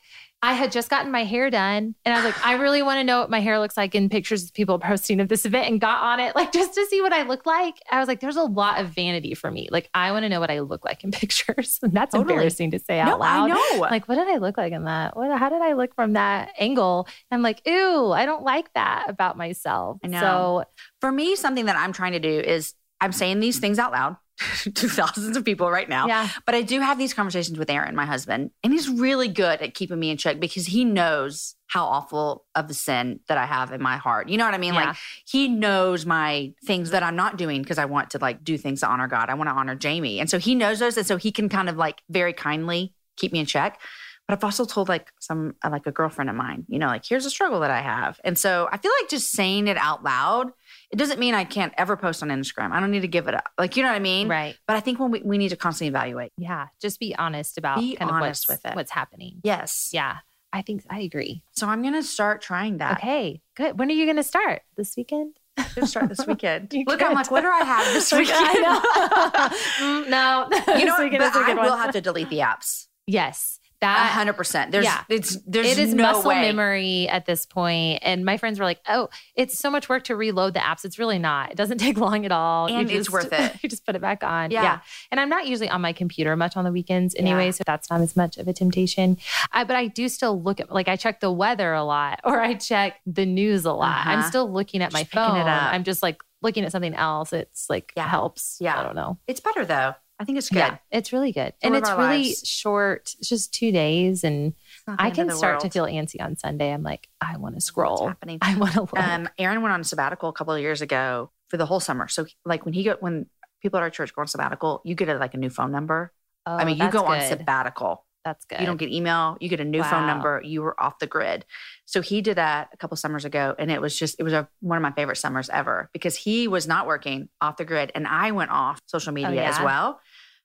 I had just gotten my hair done, and I was like, I really want to know what my hair looks like in pictures of people posting of this event, and got on it like just to see what I look like. I was like, there's a lot of vanity for me. Like I want to know what I look like in [laughs] pictures, and [laughs] that's Totally. embarrassing to say out no, loud. I know. like what did i look like in that what how did i look from that angle i'm like ew i don't like that about myself I know. so For me, something that I'm trying to do is I'm saying these things out loud [laughs] to thousands of people right now. yeah But I do have these conversations with Aaron, my husband, and he's really good at keeping me in check because he knows how awful of the sin that I have in my heart. You know what I mean? Yeah. Like he knows my things that I'm not doing because I want to like do things to honor God. I want to honor Jamie. And so he knows those. And so he can kind of like very kindly keep me in check. But I've also told like some like a girlfriend of mine, you know, like here's a struggle that I have. And so I feel like just saying it out loud, it doesn't mean I can't ever post on Instagram. I don't need to give it up. Like you know what I mean? Right. But I think when we, we need to constantly evaluate. Yeah. Just be honest about Be kind honest of what's, with it. what's happening. Yes. Yeah. I think I agree. So I'm gonna start trying that. Okay. Good. When are you going to start? This weekend? I'm start this weekend. [laughs] Look, I'm like, what do I have this weekend? [laughs] I know. [laughs] Mm, no. you know This what? weekend But I will one. have to delete the apps. Yes. That hundred percent. There's yeah. it's there's it is no muscle way. memory at this point. And my friends were like, "Oh, it's so much work to reload the apps. It's really not. It doesn't [laughs] take long at all. You And it's just- worth it. [laughs] You just put it back on. Yeah. And I'm not usually on my computer much on the weekends anyway, Yeah. so that's not as much of a temptation. I, but I do still look at like I check the weather a lot, [laughs] or I check the news a lot. I'm Uh-huh. still looking at my Just it phone. up. I'm just like looking at something else. It's like Yeah. helps. Yeah. I don't know. It's better though. I think it's good. Yeah, it's really good. and it's really lives. short. It's just two days and It's not the I can start to feel antsy on Sunday. I'm like, I want to scroll. happening. I want to look. Um, Aaron went on sabbatical a couple of years ago for the whole summer. So like when he got, when people at our church go on sabbatical, you get a, like a new phone number. oh, I mean, you go on sabbatical. That's good. You don't get email. You get a new phone number. You were off the grid. So he did that a couple summers ago, and it was just it was a, one of my favorite summers ever because he was not working off the grid, and I went off social media as Oh, yeah? well.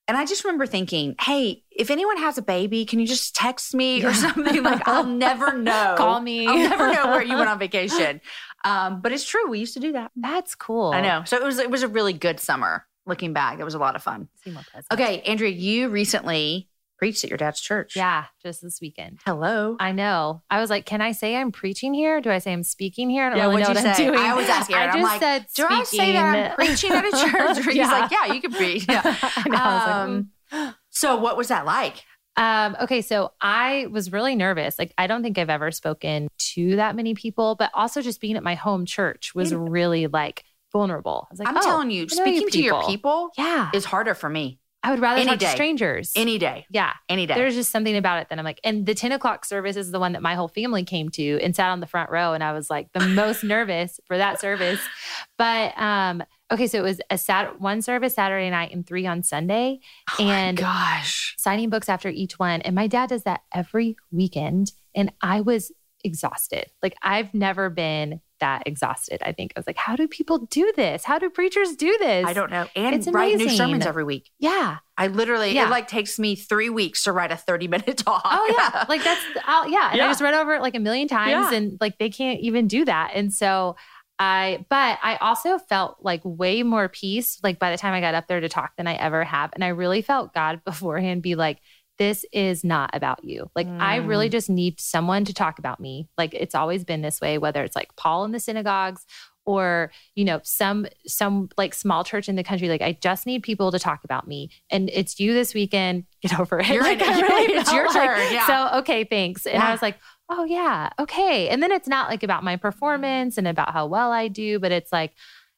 And I just remember thinking, hey, if anyone has a baby, can you just text me or something? Like I'll never [laughs] know. Call me. I'll never know where you went [laughs] on vacation. Um, but it's true. We used to do that. That's cool. I know. So it was it was a really good summer. Looking back, it was a lot of fun. See more presents. Okay, Andrea, you recently preached at your dad's church. Yeah, just this weekend. Hello. I know. I was like, can I say I'm preaching here? Do I say I'm speaking here? I don't Yeah, really know what'd you I'm say? doing. I always ask [laughs] Aaron, I I'm just like, said Do I say that I'm preaching at a [laughs] church? He's like, yeah, you can preach. Yeah. [laughs] I know. I was like, Um, mm. So what was that like? Um, okay, so I was really nervous. Like, I don't think I've ever spoken to that many people, but also just being at my home church was really like vulnerable. I was like, I'm oh, telling you, know you speaking to your people. people yeah, is harder for me. I would rather any talk day. to strangers. Any day. yeah, Any day. there's just something about it that I'm like, and the 10 o'clock service is the one that my whole family came to and sat on the front row. And I was like the most [laughs] nervous for that service. But um, okay, so it was a sat one service Saturday night and three on Sunday. oh and- gosh. signing books after each one. And my dad does that every weekend. And I was exhausted. Like I've never been that exhausted. I think I was like, how do people do this? How do preachers do this? I don't know. And It's write new sermons every week. Yeah. I literally, Yeah. it like takes me three weeks to write a 30 minute [laughs] talk. Oh yeah. Like that's I'll, yeah. And Yeah. I just read over it like a million times Yeah. and like they can't even do that. And so I but I also felt like way more peace like by the time I got up there to talk than I ever have. And I really felt God [laughs] beforehand be like, this is not about you. Like I really mm. just need someone to talk about me. Like it's always been this way, whether it's like Paul in the synagogues or you know some some like small church in the country. Like i just need people to talk about me. And it's you this weekend. [laughs] Get over it. You're like, I really [laughs] it's your like- turn, yeah. so okay thanks. And i was like oh yeah. Okay. And then it's not like about my performance and about how well i do but it's like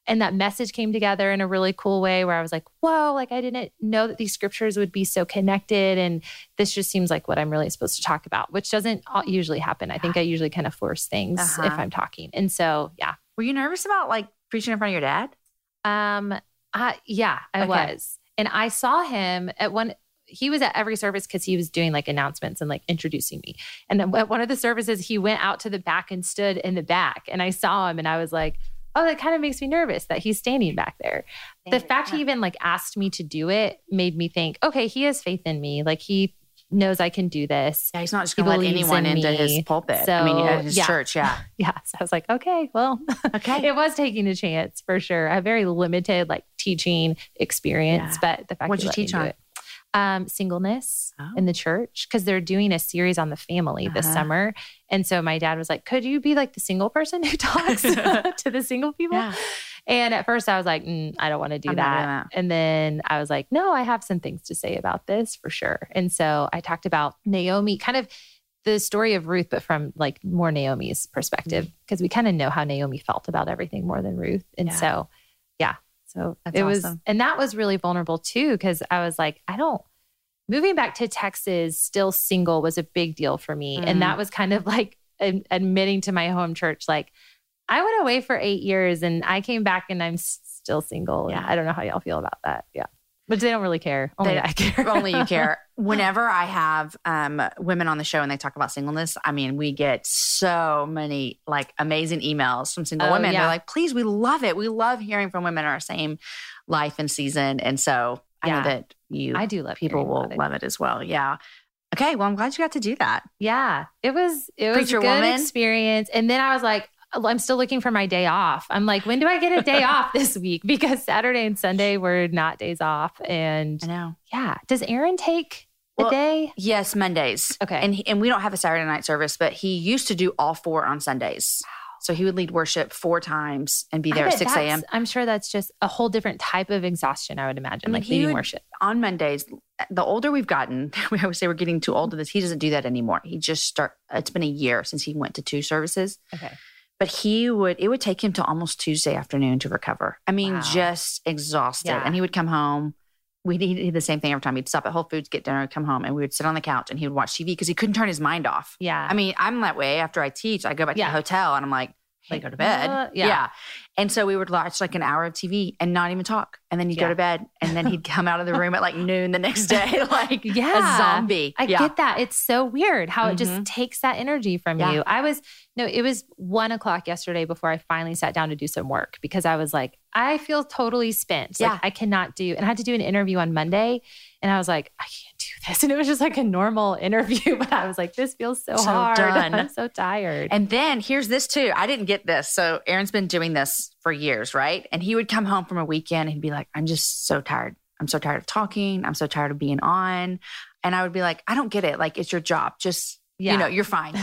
and that message came together in a really cool way where i was like whoa like i didn't know that these scriptures would be so connected and this just seems like what i'm really supposed to talk about which doesn't al- usually happen i think i usually kind of force things if Uh-huh. i'm talking and so yeah Were you nervous about like preaching in front of your dad? um, I, yeah, I Okay. was. And I saw him at one, he was at every service because he was doing like announcements and like introducing me. And then at one of the services, he went out to the back and stood in the back. And I saw him and I was like, oh, that kind of makes me nervous that he's standing back there. The fact he even like asked me to do it made me think, okay, he has faith in me. Like he knows I can do this. Yeah, he's not just going to let anyone in into his pulpit. So, I mean, his yeah. church. Yeah. [laughs] Yeah. So I was like, okay, well, [laughs] Okay. it was taking a chance for sure. I have very limited like teaching experience, Yeah. but the fact What'd you teach on? it. Um, singleness Oh. in the church because they're doing a series on the family this Uh-huh. summer, and so my dad was like, "Could you be like the single person who [laughs] talks [laughs] [laughs] to the single people?" Yeah. And at first, I was like, mm, "I don't want to do that. that. And then I was like, "No, I have some things to say about this for sure." And so I talked about Naomi, kind of the story of Ruth, but from like more Naomi's perspective, because we kind of know how Naomi felt about everything more than Ruth. And Yeah. so. So That's it was, awesome. and that was really vulnerable too, because I was like, I don't, moving back to Texas, still single was a big deal for me. Mhm. And that was kind of [laughs] like ad- admitting to my home church, like, I went away for eight years and I came back and I'm still single. Yeah. I don't know how y'all feel about that. Yeah. But they don't really care. Only They- I care. only you care. [laughs] Whenever I have um, women on the show and they talk about singleness, I mean, we get so many like amazing emails from single Oh, women. yeah. They're like, please, we love it. We love hearing from women in our same life and season. And so I Yeah. know that you I do love people will it. love it as well. Yeah. Okay. Well, I'm glad you got to do that. Yeah, it was it was Preacher a good woman. experience. And then I was like, I'm still looking for my day off. I'm like, when do I get a day off [laughs] this week? Because Saturday and Sunday were not days off. And I know. yeah, does Aaron take a day? Yes, Mondays. Okay. And and we don't have a Saturday night service, but he used to do all four on Sundays. So he would lead worship four times and be there at 6 a.m. I'm sure that's just a whole different type of exhaustion. I would imagine, I mean, like leading would- worship. on Mondays, the older we've gotten, [laughs] we always say we're getting too old to this. He doesn't do that anymore. He just start. It's been a year since he went to two services, Okay. But he would. It would take him to almost Tuesday afternoon to recover. I mean, Wow. just exhausted. Yeah. And he would come home. We did the same thing every time. He'd stop at Whole Foods, get dinner, come home, and we would sit on the couch and he would watch TV because he couldn't turn his mind off. Yeah. I mean, I'm that way after I teach. I go back Yeah. to the hotel and I'm like, I go to bed. Uh, yeah. And so we would watch like an hour of TV and not even talk. And then he'd go to bed and then he'd come out of the room at like noon the next day, [laughs] like Yeah. a zombie. I yeah. get that. It's so weird how it Mhm. just takes that energy from Yeah. you. I was, no, it was one o'clock yesterday before I finally sat down to do some work because I was like, I feel totally spent. Yeah. Like I cannot do, and I had to do an interview on Monday. And I was like, I can't do this. [laughs] And it was just like a normal interview, [laughs] but I was like, this feels so, So hard. [laughs] done. I'm so tired. And then here's this too. I didn't get this. So Aaron's been doing this for years, right? And he would come home from a weekend and he'd be like, I'm just so tired. I'm so tired of talking. I'm so tired of being on. And I would be like, I don't get it. Like, it's your job. Just, Yeah. you know, you're fine.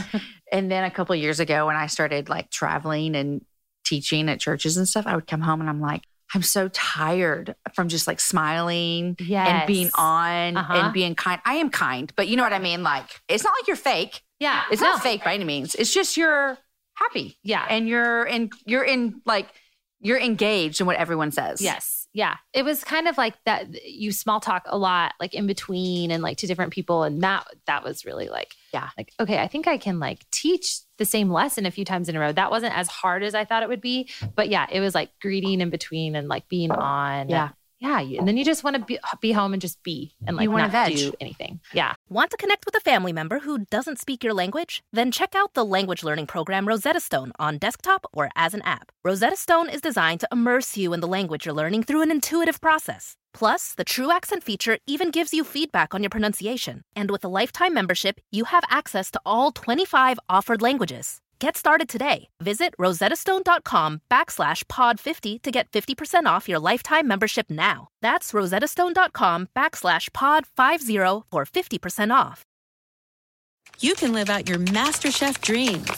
and then a couple of years ago, when I started like traveling and teaching at churches and stuff, I would come home and I'm like, I'm so tired from just like smiling yes. and being on Uh-huh. and being kind. I am kind, but you know what I mean? Like, it's not like you're fake. Yeah. It's no. not fake by any means. It's just you're happy Yeah. and you're in you're in like you're engaged in what everyone says. Yes. Yeah. It was kind of like that you small talk a lot, like in between and like to different people. And that that was really like, Yeah. like, okay, I think I can like teach the same lesson a few times in a row. That wasn't as hard as I thought it would be. But yeah, it was like greeting in between and like being on. Yeah. Yeah. you- And then you just want to be, be home and just be and like not veg. do anything. Yeah. Want to connect with a family member who doesn't speak your language? Then check out the language learning program Rosetta Stone on desktop or as an app. Rosetta Stone is designed to immerse you in the language you're learning through an intuitive process. Plus, the TruAccent feature even gives you feedback on your pronunciation. And with a lifetime membership, you have access to all 25 offered languages. Get started today. Visit rosettastone.com backslash pod 50 to get 50% off your lifetime membership now. That's rosettastone.com backslash pod 50 for 50% off. you can live out your MasterChef dreams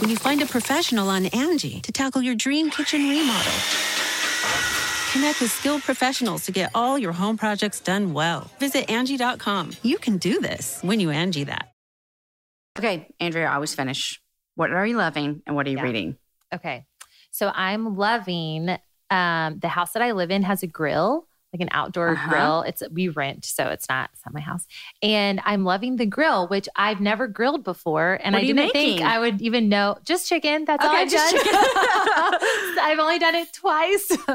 when you find a professional on Angie to tackle your dream kitchen remodel. Connect with skilled professionals to get all your home projects done well. Visit Angie.com. You can do this when you Angie that. Okay, Andrea, I was finish. What are you loving and what are you Yeah. reading? Okay. So I'm loving um the house that I live in has a grill, like an outdoor Uh-huh. grill. It's we rent, so it's not it's not my house. And I'm loving the grill, which I've never grilled before. And What I didn't think? I would even know just chicken. That's all I've just done. [laughs] [laughs] I've only done it twice. [laughs]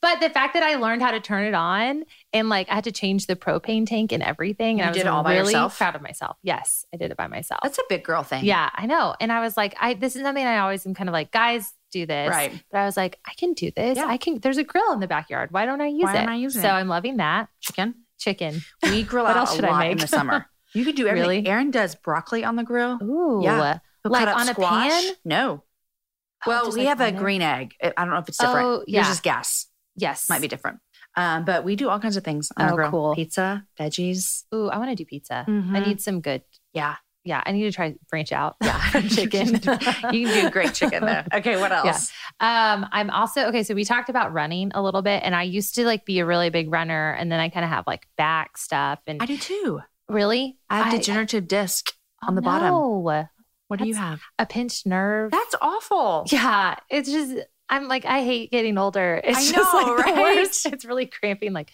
but the fact that I learned how to turn it on and like I had to change the propane tank and everything. And You I was did it all by yourself? proud of myself. Yes, I did it by myself. That's a big girl thing. Yeah, I know. And I was like, I this is something I always am kind of like, guys, do this. Right. But I was like, I can do this. Yeah. I can there's a grill in the backyard. Why don't I use Why it? am I using so it? I'm loving that. Chicken. Chicken. We [laughs] grill What out else a should I lot in the summer. [laughs] You could do everything. Really? Aaron does broccoli on the grill. Ooh. Yeah. He'll Like on a pan? No. Oh, Well, just we like have a green egg. I don't know if it's different. Oh, yeah. Yours is gas. Yes. Might be different. Um, but we do all kinds of things on Oh, grill. cool. Pizza, veggies. Ooh, I want to do pizza. I Mhm. need some good. Yeah. Yeah, I need to try branch out. Yeah. [laughs] chicken. [laughs] you can do great chicken though. [laughs] Okay, what else? Um, I'm also okay. So we talked about running a little bit, and I used to like be a really big runner, and then I kind of have like back stuff. And I do too. really, I have degenerative disc oh, on the bottom. no. What do you have? a pinched nerve. That's awful. yeah, it's just I'm like I hate getting older. [laughs] It's I just know, like the worst. It's really cramping. Like,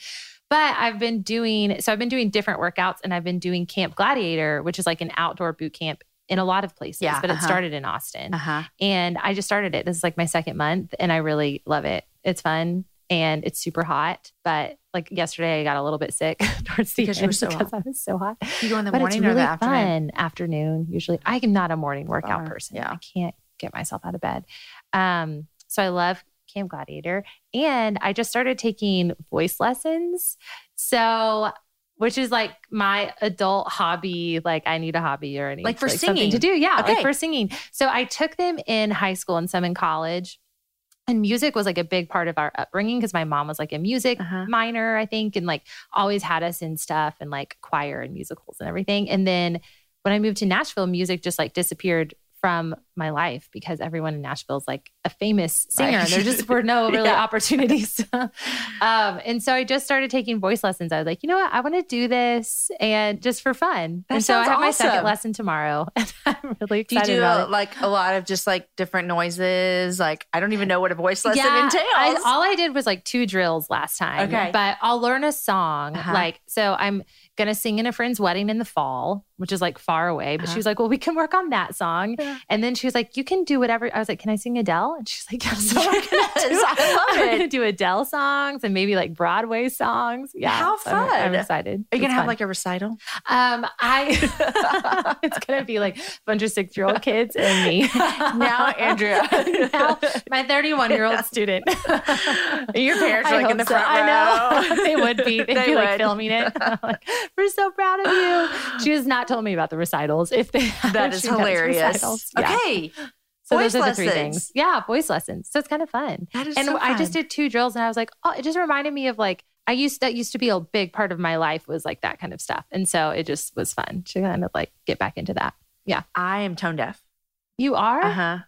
but I've been doing so I've been doing different workouts, and I've been doing Camp Gladiator, which is like an outdoor boot camp in a lot of places. Yeah, but it uh-huh. started in Austin, Uh huh. and I just started it. This is like my second month, and I really love it. It's fun. and it's super hot. But like yesterday, I got a little bit sick [laughs] towards the Because you end were so because hot. I was so hot. You go in the but morning it's or really the afternoon? fun afternoon. Usually, I am not a morning workout person. Yeah. I can't get myself out of bed. Um, so I love Camp Gladiator, and I just started taking voice lessons. So. Which is like my adult hobby. Like I need a hobby or anything. Like for something singing? to do. Yeah, Okay. like for singing. So I took them in high school and some in college. And music was like a big part of our upbringing because my mom was like a music Uh-huh. minor, I think, and like always had us in stuff and like choir and musicals and everything. And then when I moved to Nashville, music just like disappeared from my life because everyone in Nashville is like a famous singer Right. there just were no [laughs] really Yeah. opportunities. [laughs] um, and so I just started taking voice lessons. I was like, you know what? I want to do this and just for fun. That and so I have my second lesson tomorrow [laughs] and I'm really Do you do a, like a lot of just like different noises? Like I don't even know what a voice lesson Yeah, entails. I, all I did was like two drills last time. Okay. But I'll learn a song. Uh-huh. Like, so I'm going to sing in a friend's wedding in the fall, which is like far away. But Uh-huh. she was like, well, we can work on that song. Yeah. And then she was like, you can do whatever. I was like, can I sing Adele? And she's like, yeah. So I'm gonna Yes, do, I love it. [laughs] gonna do Adele songs and maybe like Broadway songs. Yeah. How so I'm- I'm, excited. Are you It's gonna have like a recital? um, I, [laughs] it's going to be like a bunch of six year old kids and me. [laughs] Now, Andrea. now, my 31 year old student. Your parents are like in the hope so. front I know. row. they would be. They'd They be like filming it. Like, [laughs] We're so proud of you. [gasps] She has not told me about the recitals. If they That is hilarious. Yeah. Okay, [gasps] So voice those are the three things. Yeah, voice lessons. So it's kind of fun. that is and so I just did two drills and I was like, oh, it just reminded me of like I used that used to be a big part of my life was like that kind of stuff. And so it just was fun to kind of like get back into that. Yeah. I am tone deaf. You are? Uh huh.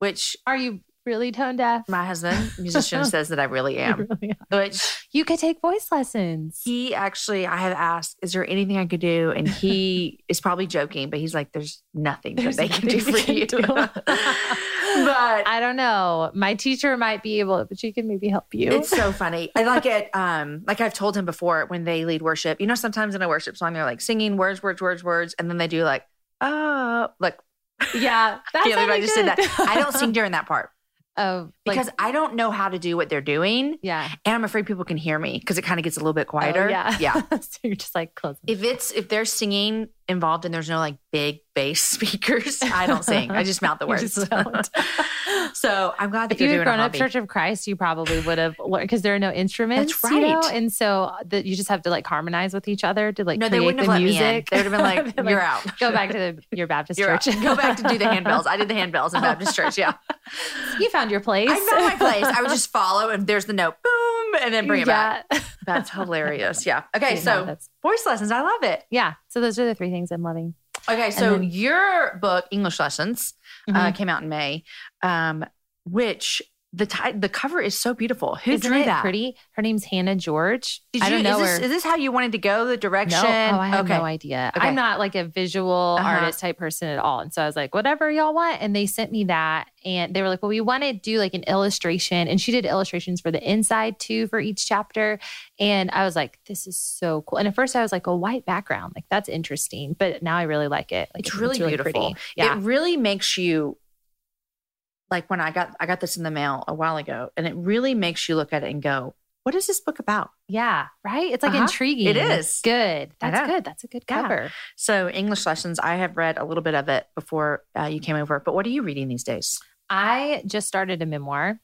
Which Are you really tone deaf? my husband, musician, [laughs] says that I really am. really. Which You could take voice lessons. he actually, I have asked, is there anything I could do? And he [laughs] is probably joking, but he's like, there's nothing There's that they can do for you you. do. [laughs] but I don't know. My teacher might be able, but she can maybe help you. It's so funny. I like it. Um, like I've told him before when they lead worship, you know, sometimes in a worship song, they're like singing words, words, words, words, and then they do like, oh, like, yeah, that's can't believe I just did that. I don't sing during that part Oh, like, because I don't know how to do what they're doing. yeah, And I'm afraid people can hear me because it kind of gets a little bit Oh, quieter. yeah, Yeah. [laughs] so you're just like close. If it's, if they're singing involved and there's no like big bass [laughs] speakers, I don't sing. I just mouth the [laughs] words. [laughs] so I'm glad that if you had grown up. Church of Christ, you probably would have learned because there are no instruments. That's you know? right. and so that you just have to like harmonize with each other to like no, they create wouldn't the have let music. me in. They would have been like, you're out. Go back to the, your Baptist You're out. church. Go back to do the handbells. I did the handbells in oh. Baptist church. Yeah. you found your place. I found my place. I would just follow, and there's the note, boom, and then bring it back. [laughs] That's hilarious. Yeah. Okay, Yeah, so voice lessons. I love it. yeah. So those are the three things I'm loving. Okay, so then- your book, English Lessons, uh, Mhm. came out in May, um, which the the cover is so beautiful. Who Isn't drew that? pretty? Her name's Hannah George. Did I you, don't know is, this, her. is this how you wanted to go? The direction? No, oh, I have okay. no idea. Okay. I'm not like a visual Uh-huh. artist type person at all. And so I was like, whatever y'all want. And they sent me that. And they were like, well, we want to do like an illustration. And she did illustrations for the inside too for each chapter. And I was like, this is so cool. And at first I was like, a white background. Like that's interesting. But now I really like it. Like It's really, beautiful. pretty. Yeah. It really makes you like when I got I got this in the mail a while ago, and it really makes you look at it and go, "What is this book about?" yeah. Right. It's like Uh-huh. intriguing. It is. Good. That's good. That's a good Yeah. cover. So English lessons, I have read a little bit of it before uh, you came over. But what are you reading these days? I just started a memoir.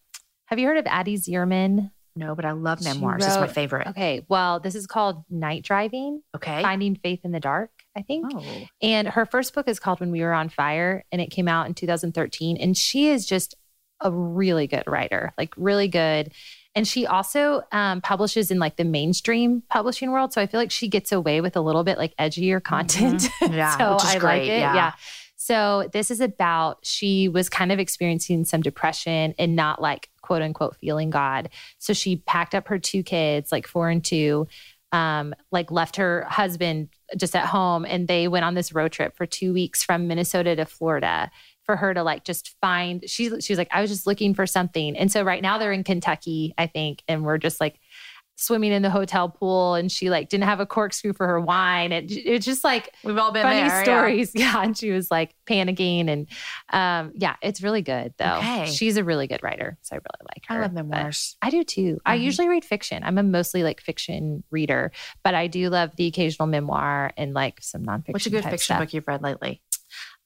Have you heard of Addie Zierman? No, but I love memoirs. memoirs. It's my favorite. Okay. Well, this is called Night Driving. Okay. Finding Faith in the Dark, I think. Oh, And her first book is called When We Were on Fire, and it came out in 2013. And she is just a really good writer, like really good. And she also um, publishes in like the mainstream publishing world. So I feel like she gets away with a little bit like edgier content. Yeah, [laughs] so which is I great, like it. yeah. So this is about she was kind of experiencing some depression and not like quote unquote feeling God. So she packed up her two kids, like four and two, um, like left her husband just at home and they went on this road trip for two weeks from Minnesota to Florida for her to like just find she she was like, I was just looking for something. And so right now they're in Kentucky, I think, and we're just like swimming in the hotel pool and she like didn't have a corkscrew for her wine. It it's just like We've all been funny there. stories. [laughs] Yeah. And she was like panicking and um yeah, it's really good though. Okay. She's a really good writer. So I really like her. I love memoirs. I do too. I Mhm. usually read fiction. I'm a mostly like fiction reader, but I do love the occasional memoir and like some nonfiction. What's a good fiction stuff. book you've read lately?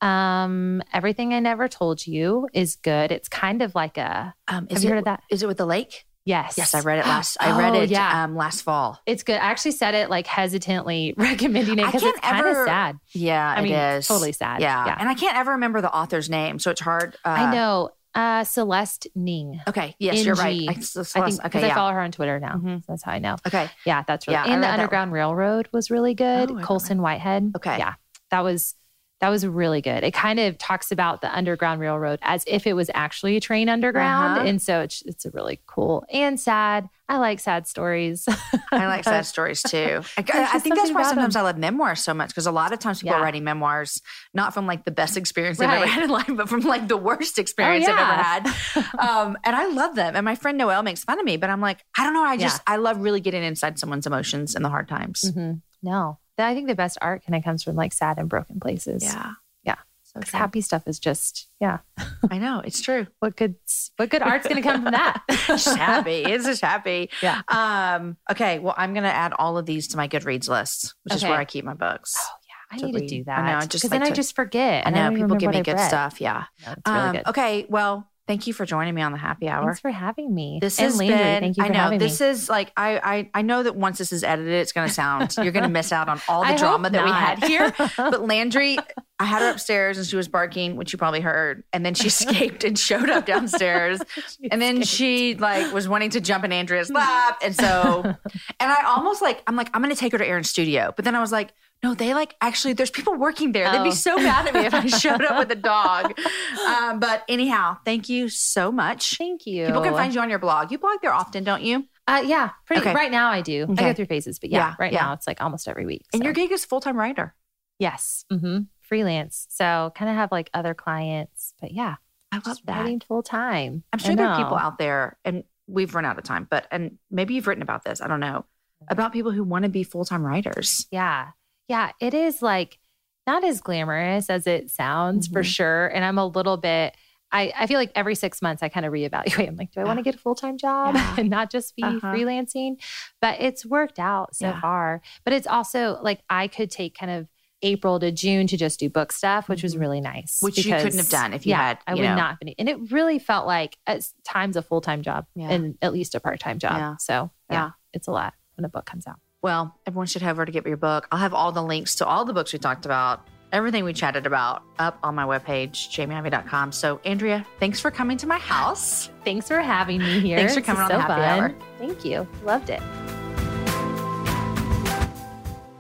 Um, Everything I Never Told You is good. It's kind of like a Um, Have is you it, heard of that? Is it with the lake? Yes. Yes, I read it last. I read Oh, it Yeah, um, last fall. it's good. I actually said it like hesitantly [laughs] recommending it because it's kind of sad. Yeah, I it mean, is totally sad. Yeah. Yeah. and I can't ever remember the author's name, so it's hard. Uh, I know. Uh, Celeste Ning. Okay, yes, you're right. NG. I, s- I think because okay, I yeah. follow her on Twitter now. Mhm. So that's how I know. Okay, Yeah, that's really. Yeah, and the Underground Railroad was really good. Oh, Colson Whitehead. Okay. Yeah, that was that was really good. It kind of talks about the Underground Railroad as if it was actually a train underground, Uh-huh. and so it's it's a really cool and sad. I like sad stories. I like sad [laughs] stories too. I, I think that's why sometimes them. I love memoirs so much because a lot of times people are writing memoirs not from like the best experience they've ever had in life, but from like the worst experience yeah. they've ever had. Um, and I love them. And my friend Noelle makes fun of me, but I'm like, I don't know. I just I love really getting inside someone's emotions in the hard times. Mhm. No, I think the best art kind of comes from like sad and broken places. Yeah, Yeah. So happy stuff is just yeah. [laughs] I know it's true. What good what good art's going to come from that? [laughs] [laughs] shabby. It's just happy. Yeah. Um, okay. Well, I'm gonna add all of these to my Goodreads list, which is where I keep my books. Oh yeah, I to need to do that. know, I just because like then I just forget. I know don't people give me good read. stuff. Yeah. No, really Um, good. okay. Well, thank you for joining me on the happy hour. Thanks for having me. This and has Landry, been. thank you for I know this me. is like I, I I know that once this is edited, it's going to sound you're going to miss out on all [laughs] the I drama that we had here. [laughs] But Landry, I had her upstairs and she was barking, which you probably heard, and then she escaped and showed up downstairs. [laughs] And then she like was wanting to jump in Andrea's lap, and so, and I almost like I'm like I'm going to take her to Aaron's studio, but then I was like. No, they like actually. There's people working there. They'd Oh. be so mad at me if I [laughs] showed up with a dog. Um, but anyhow, thank you so much. Thank you. People can find you on your blog. You blog there often, don't you? Uh, yeah, pretty. Okay. Right now, I do. I go through phases, but yeah, Yeah, right yeah. now it's like almost every week. And your gig is full time writer. yes, hmm freelance. So kind of have like other clients, but yeah, I love just that. writing full time. I'm sure there are people out there, and we've run out of time, but and maybe you've written about this. I don't know about people who want to be full time writers. Yeah. Yeah. It is like not as glamorous as it sounds for Mhm. sure. And I'm a little bit, I, I feel like every six months I kind of reevaluate. [laughs] I'm like, do I want to get a full time job Yeah. and not just be Uh-huh. freelancing? But it's worked out so Yeah. far. But it's also like I could take kind of April to June to just do book stuff, which was Mhm. really nice. Which you couldn't have done if you yeah, had, I would know. not have been. And it really felt like at times a full time job Yeah. and at least a part time job. Yeah. So yeah, Yeah. it's a lot when a book comes out. Well, everyone should head over to get your book. I'll have all the links to all the books we talked about, everything we chatted about up on my webpage, jamieivey.com. So, Andrea, thanks for coming to my house. Thanks for having me here. Thanks for coming is on the so happy fun. hour. Thank you. Loved it.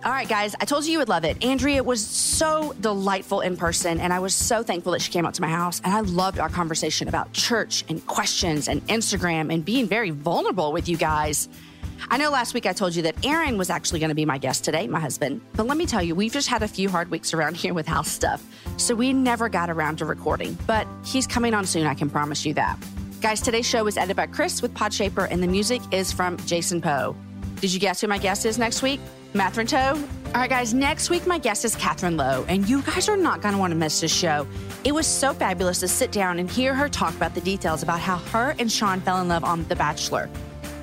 All right, guys, I told you you would love it. Andrea was so delightful in person, and I was so thankful that she came out to my house. And I loved our conversation about church and questions and Instagram and being very vulnerable with you guys. I know last week I told you that Aaron was actually going to be my guest today, my husband. But let me tell you, we've just had a few hard weeks around [laughs] here with house stuff. So we never got around to recording. But he's coming on soon, I can promise you that. Guys, today's show was edited by Chris with Podshaper, and the music is from Jason Poe. Did you guess who my guest is next week? Matherin Toe? All right, guys, next week my guest is Catherine Lowe, and you guys are not going to want to miss this show. It was so fabulous to sit down and hear her talk about the details about how her and Sean fell in love on The Bachelor.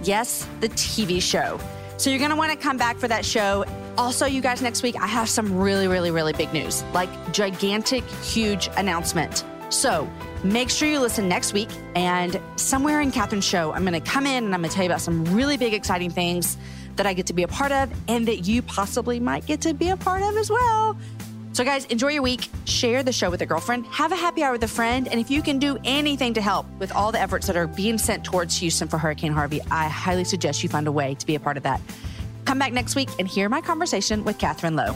Yes, the TV show. So you're going to want to come back for that show. Also, you guys, next week I have some really, really, really big news like gigantic, huge announcement. So make sure you listen next week. And somewhere in Catherine's show, I'm going to come in and I'm going to tell you about some really big, exciting things that I get to be a part of and that you possibly might get to be a part of as well. So, guys, enjoy your week. Share the show with a girlfriend. Have a happy hour with a friend. And if you can do anything to help with all the efforts that are being sent towards Houston for Hurricane Harvey, I highly suggest you find a way to be a part of that. Come back next week and hear my conversation with Catherine Lowe.